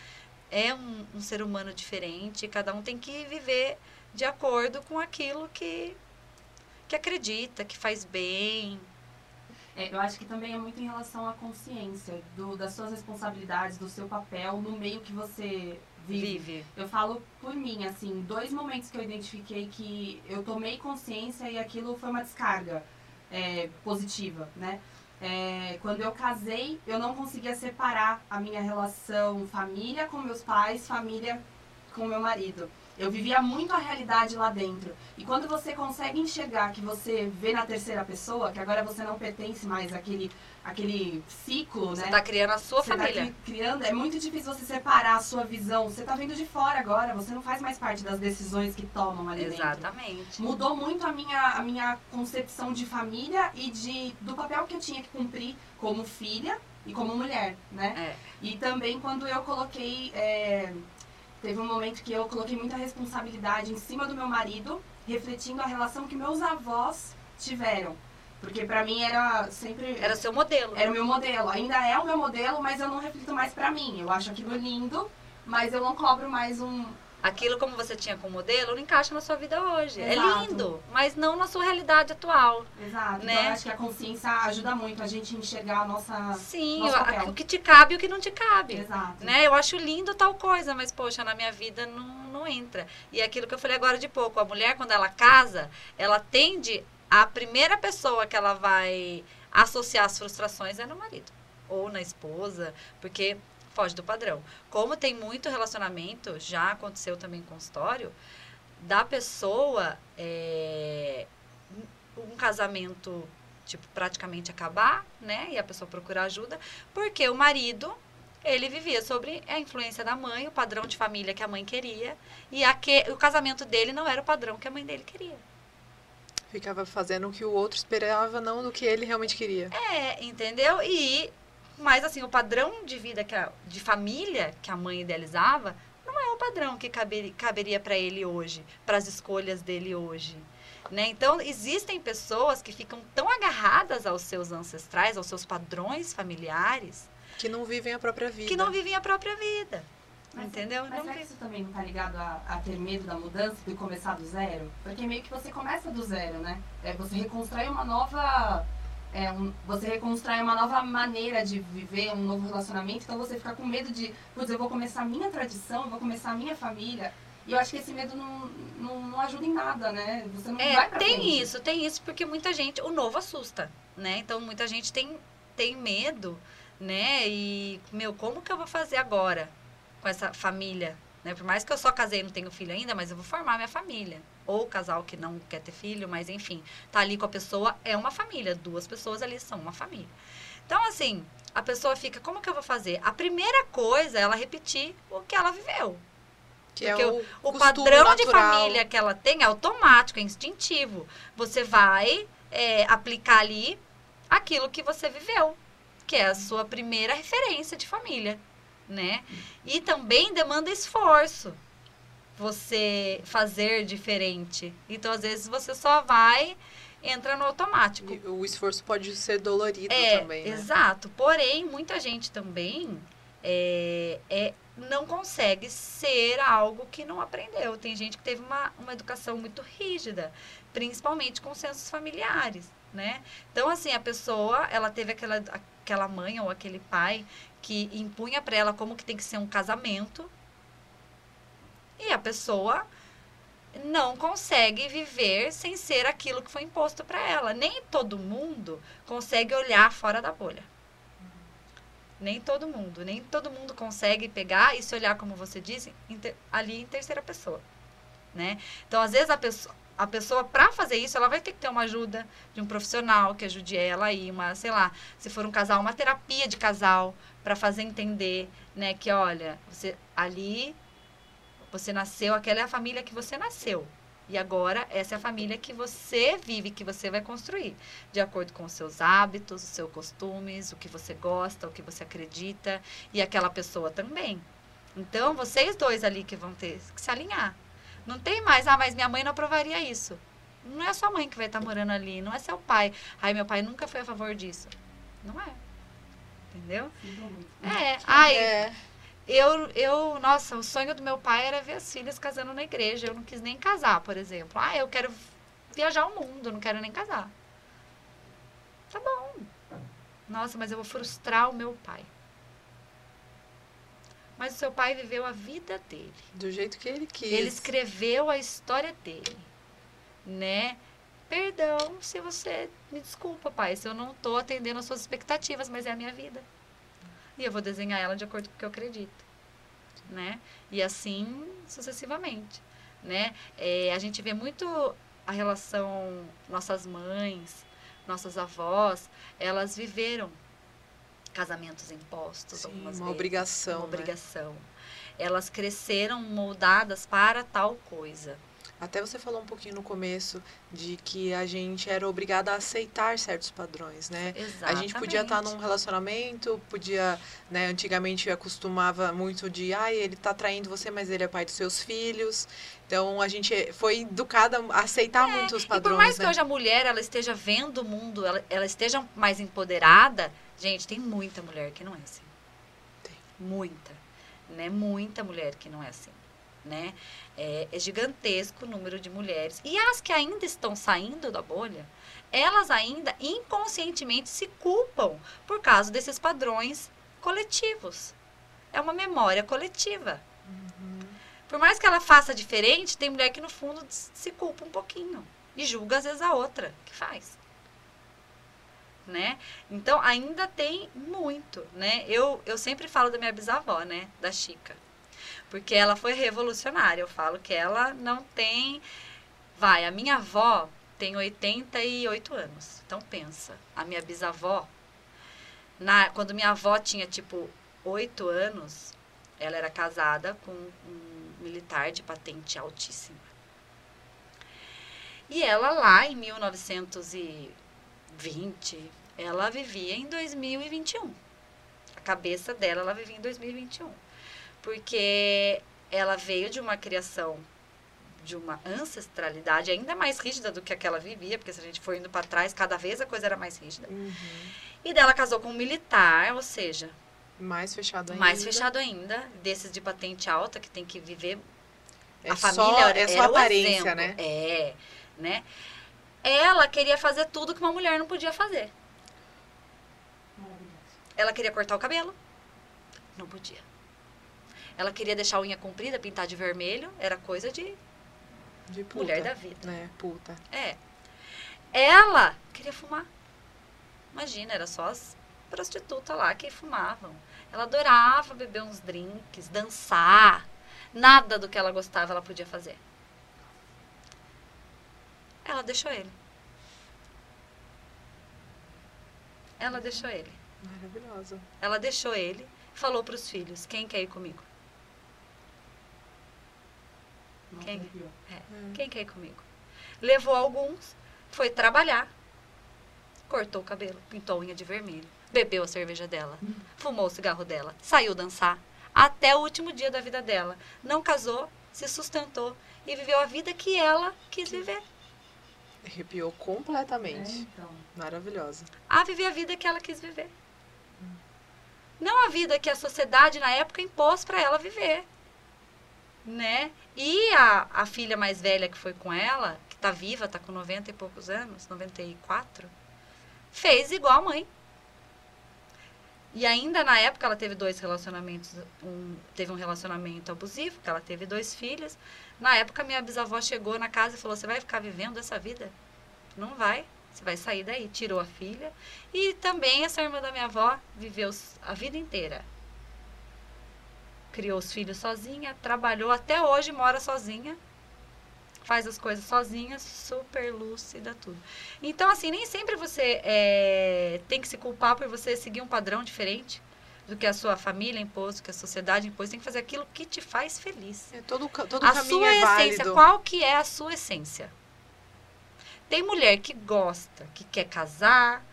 é um, um ser humano diferente, cada um tem que viver de acordo com aquilo que, que acredita, que faz bem. É, eu acho que também é muito em relação à consciência do, das suas responsabilidades, do seu papel no meio que você vive. Vive. Eu falo por mim, assim, dois momentos que eu identifiquei que eu tomei consciência e aquilo foi uma descarga é, positiva, né? É, quando eu casei, eu não conseguia separar a minha relação família com meus pais, família com meu marido. Eu vivia muito a realidade lá dentro. E quando você consegue enxergar que você vê na terceira pessoa, que agora você não pertence mais àquele, àquele ciclo, Você né? está criando a sua Você tá família. cri- criando, é muito difícil você separar a sua visão. Você tá vendo de fora agora, você não faz mais parte das decisões que tomam ali dentro. Exatamente. Mudou muito a minha, a minha concepção de família e de, do papel que eu tinha que cumprir como filha e como mulher, né? É. E também quando eu coloquei. é, teve um momento que eu coloquei muita responsabilidade em cima do meu marido, refletindo a relação que meus avós tiveram. Porque pra mim era sempre. Era seu modelo. Era o meu modelo. Ainda é o meu modelo, mas eu não reflito mais pra mim. Eu acho aquilo lindo, mas eu não cobro mais um. Aquilo como você tinha como modelo não encaixa na sua vida hoje. É Exato. lindo, mas não na sua realidade atual. Exato. Né? Então eu acho que a consciência ajuda muito a gente enxergar a nossa. Sim, o, o que te cabe e o que não te cabe. Exato. Né? Eu acho lindo tal coisa, mas poxa, na minha vida não, não entra. E é aquilo que eu falei agora de pouco, a mulher quando ela casa, ela tende a primeira pessoa que ela vai associar as frustrações é no marido ou na esposa, porque foge do padrão. Como tem muito relacionamento, já aconteceu também em consultório, da pessoa é, um casamento tipo praticamente acabar, né? E a pessoa procurar ajuda, porque o marido ele vivia sobre a influência da mãe, o padrão de família que a mãe queria, e aque, o casamento dele não era o padrão que a mãe dele queria. Ficava fazendo o que o outro esperava, não do que ele realmente queria. É, entendeu? E mas assim, o padrão de vida que a, de família que a mãe idealizava não é o padrão que caberia, caberia para ele hoje, para as escolhas dele hoje. Né? Então, existem pessoas que ficam tão agarradas aos seus ancestrais, aos seus padrões familiares, Que não vivem a própria vida. que não vivem a própria vida. Mas- entendeu? Mas Não será que isso também não tá ligado a, a ter medo da mudança, de começar do zero? Porque meio que você começa do zero, né? É, você reconstrói uma nova. É, um- você reconstrói uma nova maneira de viver, um novo relacionamento, então você fica com medo de, putz, eu vou começar a minha tradição, vou começar a minha família. E eu acho que esse medo não, não, não ajuda em nada, né? Você não É, vai pra tem frente. isso, tem isso, porque muita gente, o novo assusta, né? Então, muita gente tem, tem medo, né? E, meu, como que eu vou fazer agora com essa família? Né? Por mais que eu só casei e não tenho filho ainda, mas eu vou formar minha família. Ou o casal que não quer ter filho, mas enfim, tá ali com a pessoa, é uma família. Duas pessoas ali são uma família. Então, assim, a pessoa fica, como que eu vou fazer? A primeira coisa é ela repetir o que ela viveu. Que é Porque o, O costume padrão de natural. família que ela tem é automático, é instintivo. Você vai é, aplicar ali aquilo que você viveu, que é a sua primeira referência de família, né? E também demanda esforço você fazer diferente. Então, às vezes, você só vai, entra no automático. E o esforço pode ser dolorido É, também, né? exato. Porém, muita gente também é, é, não consegue ser algo que não aprendeu. Tem gente que teve uma, uma educação muito rígida, principalmente com sensos familiares, né? Então, assim, a pessoa, ela teve aquela, aquela mãe ou aquele pai que impunha para ela como que tem que ser um casamento. E a pessoa não consegue viver sem ser aquilo que foi imposto para ela. Nem todo mundo consegue olhar fora da bolha. Nem todo mundo, nem todo mundo consegue pegar e se olhar, como você ter- ali em terceira pessoa, né? Então, às vezes a pessoa, a pessoa para fazer isso, ela vai ter que ter uma ajuda de um profissional que ajude ela aí, uma, sei lá, se for um casal, uma terapia de casal para fazer entender, né, que olha, você ali você nasceu, aquela é a família que você nasceu. E agora, essa é a família que você vive, que você vai construir. De acordo com os seus hábitos, os seus costumes, o que você gosta, o que você acredita. E aquela pessoa também. Então, vocês dois ali que vão ter que se alinhar. Não tem mais, ah, mas minha mãe não aprovaria isso. Não é sua mãe que vai estar morando ali, não é seu pai. Ai, meu pai nunca foi a favor disso. Não é. Entendeu? É. Ai, É, eu, eu, nossa, o sonho do meu pai era ver as filhas casando na igreja. Eu não quis nem casar, por exemplo. Ah, eu quero viajar o mundo, não quero nem casar. Tá bom. Nossa, mas eu vou frustrar o meu pai. Mas o seu pai viveu a vida dele. Do jeito que ele quis. Ele escreveu a história dele, né? Perdão se você me desculpa, pai, se eu não tô atendendo às suas expectativas, mas é a minha vida. E eu vou desenhar ela de acordo com o que eu acredito, né? E assim sucessivamente, né? É, a gente vê muito a relação nossas mães, nossas avós, elas viveram casamentos impostos Sim, algumas uma vezes, obrigação, uma né? obrigação. Elas cresceram moldadas para tal coisa. Até você falou um pouquinho no começo de que a gente era obrigada a aceitar certos padrões, né? A gente podia estar num relacionamento, podia, né, antigamente acostumava muito de, ai, ele tá traindo você, mas ele é pai dos seus filhos. Então a gente foi educada a aceitar muito os É, E padrões, por mais né? que hoje a mulher ela esteja vendo o mundo, ela, ela esteja mais empoderada, gente, tem muita mulher que não é assim. Tem. Muita. Né? Muita mulher que não é assim. Né? É, é gigantesco o número de mulheres. E as que ainda estão saindo da bolha, elas ainda inconscientemente se culpam por causa desses padrões coletivos. É uma memória coletiva. Uhum. Por mais que ela faça diferente, tem mulher que no fundo se culpa um pouquinho e julga às vezes a outra que faz. Né? Então ainda tem muito, né? Eu, eu sempre falo da minha bisavó, né, da Chica. Porque ela foi revolucionária. Eu falo que ela não tem vai, a minha avó tem 88 anos. Então pensa, a minha bisavó na quando minha avó tinha tipo 8 anos, ela era casada com um militar de patente altíssima. E ela lá em 1920, ela vivia em 2021. A cabeça dela, ela vivia em 2021. Porque ela veio de uma criação de uma ancestralidade ainda mais rígida do que aquela vivia, porque se a gente for indo para trás, cada vez a coisa era mais rígida. Uhum. E dela casou com um militar, ou seja, Mais fechado ainda. mais fechado ainda, desses de patente alta, que tem que viver. É a só, família era, é só aparência, exemplo. né? É, né? Ela queria fazer tudo que uma mulher não podia fazer. Ela queria cortar o cabelo, não podia. Ela queria deixar a unha comprida, pintar de vermelho, era coisa de De puta, mulher da vida. Né? Puta. É. Ela queria fumar. Imagina, era só as prostitutas lá que fumavam. Ela adorava beber uns drinks, dançar. Nada do que ela gostava ela podia fazer. Ela deixou ele. Ela deixou ele. Maravilhosa. Ela deixou ele, falou para os filhos: quem quer ir comigo? Quem? arrepiou. Quem quer ir comigo? Levou alguns, foi trabalhar, cortou o cabelo, pintou a unha de vermelho, bebeu a cerveja dela, fumou o cigarro dela, saiu dançar, até o último dia da vida dela. Não casou, se sustentou e viveu a vida que ela quis viver. Arrepiou É, completamente. então. Maravilhosa. A viver a vida que ela quis viver. Não a vida que a sociedade na época impôs para ela viver. Né? E a, a filha mais velha que foi com ela, que tá viva, tá com 90 e poucos anos, 94, fez igual a mãe. E ainda na época ela teve dois relacionamentos, um, teve um relacionamento abusivo, que ela teve dois filhos. Na época minha bisavó chegou na casa e falou: "Você vai ficar vivendo essa vida? Não vai. Você vai sair daí". Tirou a filha. E também essa irmã da minha avó viveu a vida inteira. Criou os filhos sozinha, trabalhou até hoje, mora sozinha. Faz as coisas sozinha, super lúcida, tudo. Então, assim, nem sempre você é, tem que se culpar por você seguir um padrão diferente do que a sua família impôs, do que a sociedade impôs. Tem que fazer aquilo que te faz feliz. É, todo, todo a caminho sua é essência, válido. qual que é a sua essência? Tem mulher que gosta, que quer casar,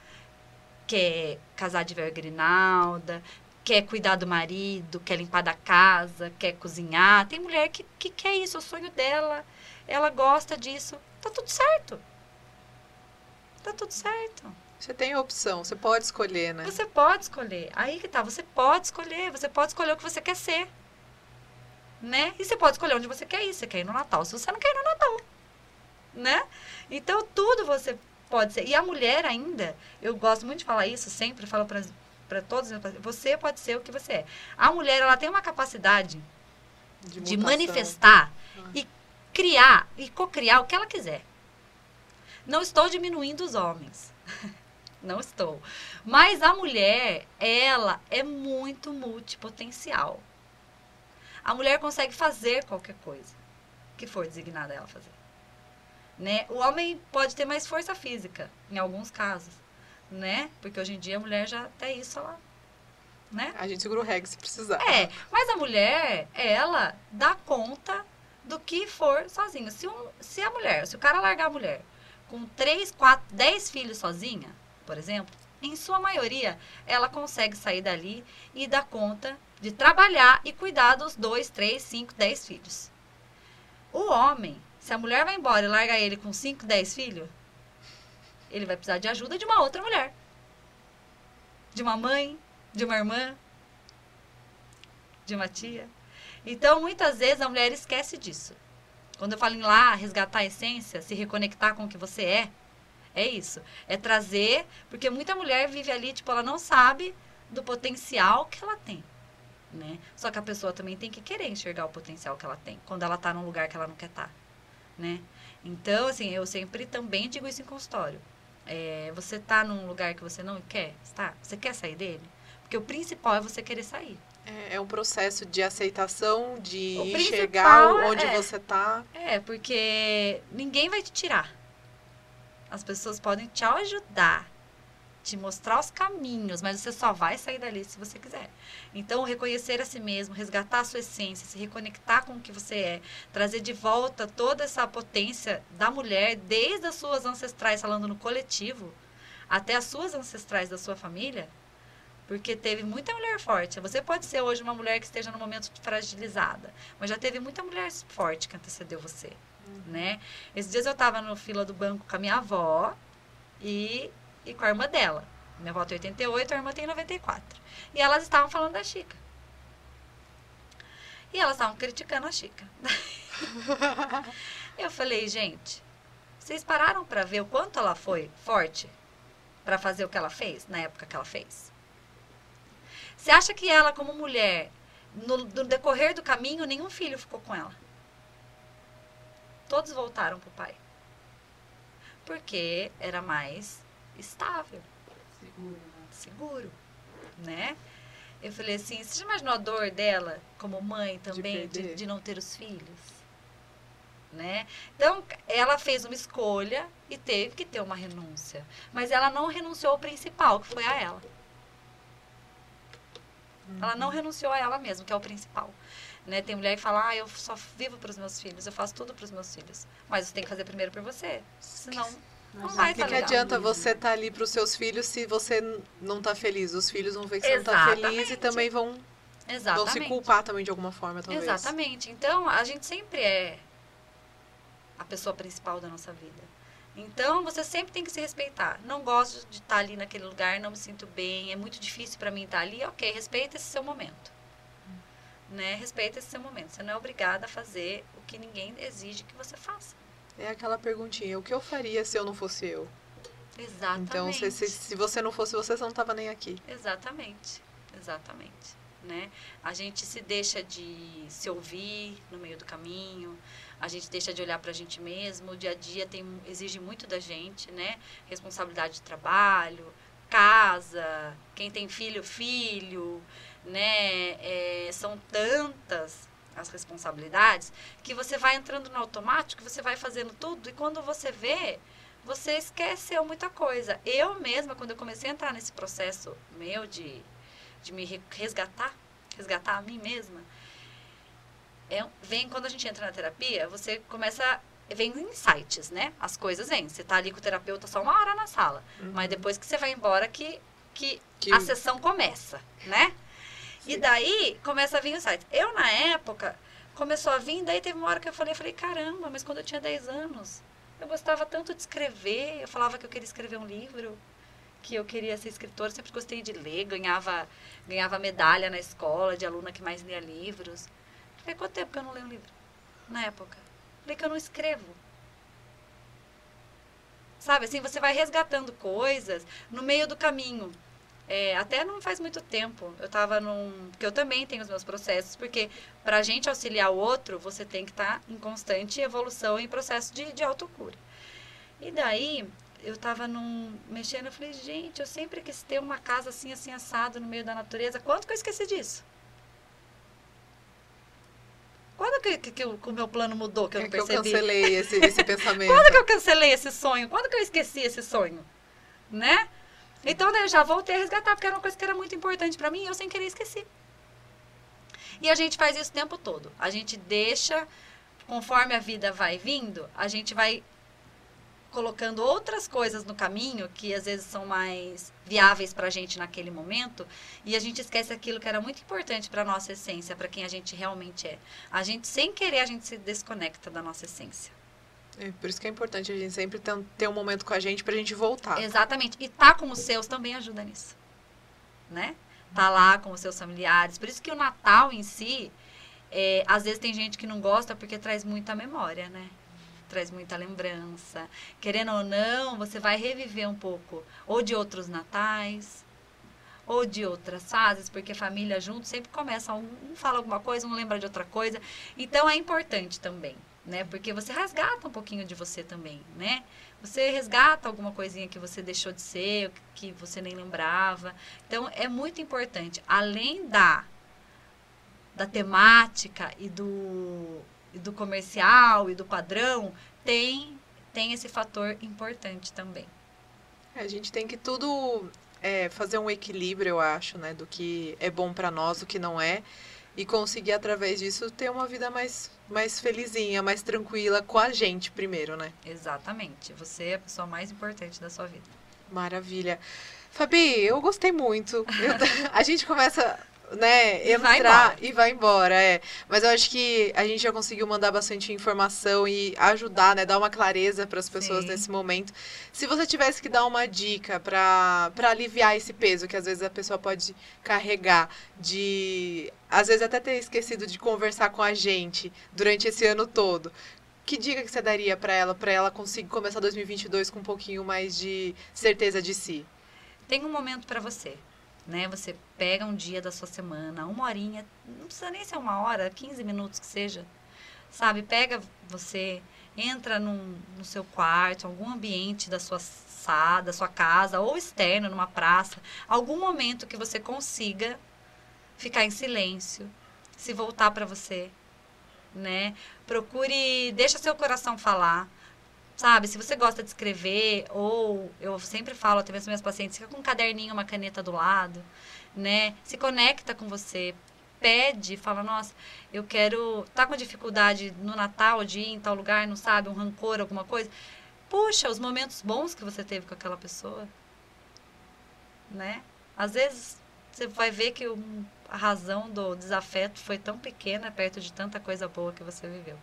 quer casar de e grinalda, quer cuidar do marido, quer limpar da casa, quer cozinhar. Tem mulher que, que quer isso, é o sonho dela. Ela gosta disso. Tá tudo certo. Tá tudo certo. Você tem a opção, você pode escolher, né? Você pode escolher. Aí que tá, você pode escolher, você pode escolher o que você quer ser. Né? E você pode escolher onde você quer ir. Você quer ir no Natal, se você não quer ir no Natal. Né? Então, tudo você pode ser. E a mulher ainda, eu gosto muito de falar isso, sempre falo para todos, você pode ser o que você é. A mulher, ela tem uma capacidade de, de manifestar ah. e criar e cocriar o que ela quiser. Não estou diminuindo os homens. [laughs] Não estou. Mas a mulher, ela é muito multipotencial. A mulher consegue fazer qualquer coisa que for designada ela fazer. Né? O homem pode ter mais força física, em alguns casos, né? Porque hoje em dia a mulher já até isso ela, né? A gente segura o reg se precisar. É, mas a mulher, ela dá conta do que for sozinha. Se, um, se a mulher, se o cara largar a mulher com três, quatro, dez filhos sozinha, por exemplo, em sua maioria, ela consegue sair dali e dar conta de trabalhar e cuidar dos dois, três, cinco, dez filhos. O homem, se a mulher vai embora e larga ele com cinco, dez filhos, ele vai precisar de ajuda de uma outra mulher. De uma mãe, de uma irmã, de uma tia. Então, muitas vezes a mulher esquece disso. Quando eu falo em lá, resgatar a essência, se reconectar com o que você é, é isso. É trazer, porque muita mulher vive ali, tipo, ela não sabe do potencial que ela tem. Né? Só que a pessoa também tem que querer enxergar o potencial que ela tem, quando ela está num lugar que ela não quer estar. Tá, né? Então, assim, eu sempre também digo isso em consultório. É, você está num lugar que você não quer estar? Você quer sair dele? Porque o principal é você querer sair. É, é um processo de aceitação, de o enxergar onde é, você está. É, porque ninguém vai te tirar. As pessoas podem te ajudar, te mostrar os caminhos, mas você só vai sair dali se você quiser. Então, reconhecer a si mesmo, resgatar a sua essência, se reconectar com o que você é, trazer de volta toda essa potência da mulher, desde as suas ancestrais, falando no coletivo, até as suas ancestrais da sua família, porque teve muita mulher forte. Você pode ser hoje uma mulher que esteja no momento fragilizada, mas já teve muita mulher forte que antecedeu você, uhum. né? Esses dias eu estava no fila do banco com a minha avó e, e com a irmã dela. Minha avó tem 88, a irmã tem 94. E elas estavam falando da Chica. E elas estavam criticando a Chica. [laughs] eu falei, gente, vocês pararam para ver o quanto ela foi forte para fazer o que ela fez na época que ela fez? Você acha que ela, como mulher, no, no decorrer do caminho, nenhum filho ficou com ela? Todos voltaram para o pai. Porque era mais estável. Seguro. Seguro, né? Eu falei assim, você já imaginou a dor dela como mãe também, de, de, de não ter os filhos? Né? Então, ela fez uma escolha e teve que ter uma renúncia. Mas ela não renunciou ao principal, que foi a ela. Uhum. Ela não renunciou a ela mesma, que é o principal. Né? Tem mulher que fala, ah, eu só vivo para os meus filhos, eu faço tudo para os meus filhos. Mas você tem que fazer primeiro por você, senão não vai estar tá que adianta você estar tá ali para os seus filhos se você não está feliz? Os filhos vão ver que você não está feliz e também vão, vão se culpar também de alguma forma, talvez. Exatamente. Então, a gente sempre é a pessoa principal da nossa vida. Então, você sempre tem que se respeitar. Não gosto de estar ali naquele lugar, não me sinto bem, é muito difícil para mim estar ali. Ok, respeita esse seu momento. Né? Respeita esse seu momento. Você não é obrigada a fazer o que ninguém exige que você faça. É aquela perguntinha, o que eu faria se eu não fosse eu? Exatamente. Então, se, se, se você não fosse você, você não estava nem aqui. Exatamente. Exatamente. Né? A gente se deixa de se ouvir no meio do caminho, a gente deixa de olhar para a gente mesmo, o dia a dia tem, exige muito da gente, né? Responsabilidade de trabalho, casa, quem tem filho, filho, né? É, são tantas as responsabilidades que você vai entrando no automático, você vai fazendo tudo e quando você vê, você esqueceu muita coisa. Eu mesma, quando eu comecei a entrar nesse processo meu de, de me resgatar, resgatar a mim mesma, é, vem quando a gente entra na terapia, você começa vem insights, né? As coisas vêm. Você tá ali com o terapeuta só uma hora na sala, uhum. mas depois que você vai embora que que, que... a sessão começa, né? E daí começa a vir insights. Eu na época começou a vir, daí teve uma hora que eu falei, falei, caramba, mas quando eu tinha 10 anos, Eu gostava tanto de escrever, eu falava que eu queria escrever um livro, que eu queria ser escritora, sempre gostei de ler, ganhava, ganhava medalha na escola de aluna que mais lia livros. Falei, quanto tempo que eu não leio um livro? Na época. Falei que eu não escrevo. Sabe, assim, você vai resgatando coisas no meio do caminho. É, até não faz muito tempo. Eu estava num. Porque eu também tenho os meus processos, porque para a gente auxiliar o outro, você tem que estar tá em constante evolução em processo de, de autocura. E daí, eu estava num, mexendo, eu falei, gente, eu sempre quis ter uma casa assim, assim, assado no meio da natureza. Quanto que eu esqueci disso? Quando que, que, que, o meu plano mudou, que eu é não que percebi? eu cancelei esse, esse [laughs] pensamento. Quando que eu cancelei esse sonho? Quando que eu esqueci esse sonho? Né? Então, daí eu já voltei a resgatar, porque era uma coisa que era muito importante para mim e eu sem querer esqueci. E a gente faz isso o tempo todo. A gente deixa, conforme a vida vai vindo, a gente vai colocando outras coisas no caminho que às vezes são mais viáveis para a gente naquele momento e a gente esquece aquilo que era muito importante para nossa essência, para quem a gente realmente é. A gente sem querer a gente se desconecta da nossa essência. É, por isso que é importante a gente sempre ter um, momento com a gente para a gente voltar. Exatamente. E tá com os seus também ajuda nisso. Né? Tá lá com os seus familiares. Por isso que o Natal em si, é, às vezes tem gente que não gosta porque traz muita memória, né? Traz muita lembrança. Querendo ou não, você vai reviver um pouco ou de outros natais, ou de outras fases, porque família junto sempre começa, um, um fala alguma coisa, um lembra de outra coisa. Então é importante também né? Porque você resgata um pouquinho de você também, né? Você resgata alguma coisinha que você deixou de ser, que você nem lembrava. Então é muito importante, além da da temática e do e do comercial e do padrão, tem tem esse fator importante também. É, a gente tem que tudo é, fazer um equilíbrio, eu acho, né, do que é bom para nós, do que não é e conseguir através disso ter uma vida mais mais felizinha, mais tranquila com a gente primeiro, né? Exatamente. Você é a pessoa mais importante da sua vida. Maravilha. Fabi, eu gostei muito. Eu, [laughs] a gente começa né, e vai entrar e vai embora, é. Mas eu acho que a gente já conseguiu mandar bastante informação e ajudar, né, dar uma clareza para as pessoas Sim. nesse momento. Se você tivesse que dar uma dica para aliviar esse peso que às vezes a pessoa pode carregar de às vezes até ter esquecido de conversar com a gente durante esse ano todo. Que dica que você daria para ela, para ela conseguir começar 2022 com um pouquinho mais de certeza de si? Tem um momento para você né? Você pega um dia da sua semana, uma horinha, não precisa nem ser uma hora, 15 minutos que seja, sabe? Pega você, entra num, no seu quarto, algum ambiente da sua sala, da sua casa ou externo, numa praça, algum momento que você consiga ficar em silêncio, se voltar para você, né? Procure, deixa seu coração falar. Sabe, se você gosta de escrever, ou eu sempre falo até mesmo minhas pacientes, fica com um caderninho, uma caneta do lado, né? Se conecta com você, pede, fala, nossa, eu quero. tá com dificuldade no Natal de ir em tal lugar, não sabe, um rancor, alguma coisa. Puxa, os momentos bons que você teve com aquela pessoa. Né? Às vezes você vai ver que a razão do desafeto foi tão pequena perto de tanta coisa boa que você viveu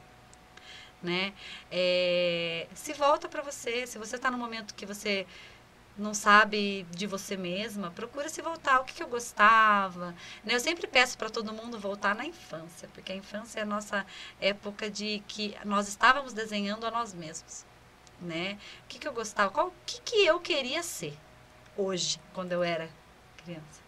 né? É, se volta para você, se você está no momento que você não sabe de você mesma, procura se voltar. O que, que eu gostava? Né? Eu sempre peço para todo mundo voltar na infância, porque a infância é a nossa época de que nós estávamos desenhando a nós mesmos. Né? O que, que eu gostava? Qual, o que, que eu queria ser hoje, quando eu era criança?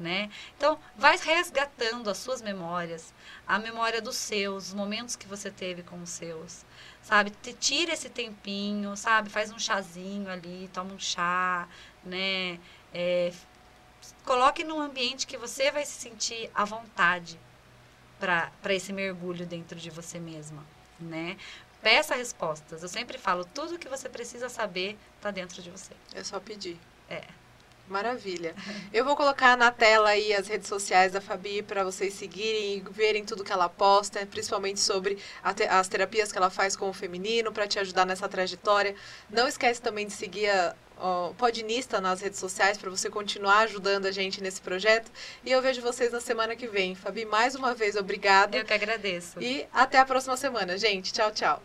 Né? Então, vai resgatando as suas memórias, a memória dos seus, os momentos que você teve com os seus, sabe? Tira esse tempinho, sabe? Faz um chazinho ali, toma um chá, né? É, coloque num ambiente que você vai se sentir à vontade para esse mergulho dentro de você mesma, né? Peça respostas. Eu sempre falo, tudo que você precisa saber está dentro de você. É só pedir. É. Maravilha. Eu vou colocar na tela aí as redes sociais da Fabi para vocês seguirem e verem tudo que ela posta, principalmente sobre te as terapias que ela faz com o feminino para te ajudar nessa trajetória. Não esquece também de seguir a o Podinista nas redes sociais para você continuar ajudando a gente nesse projeto. E eu vejo vocês na semana que vem. Fabi, mais uma vez, obrigada. Eu que agradeço. E até a próxima semana, gente. Tchau, tchau.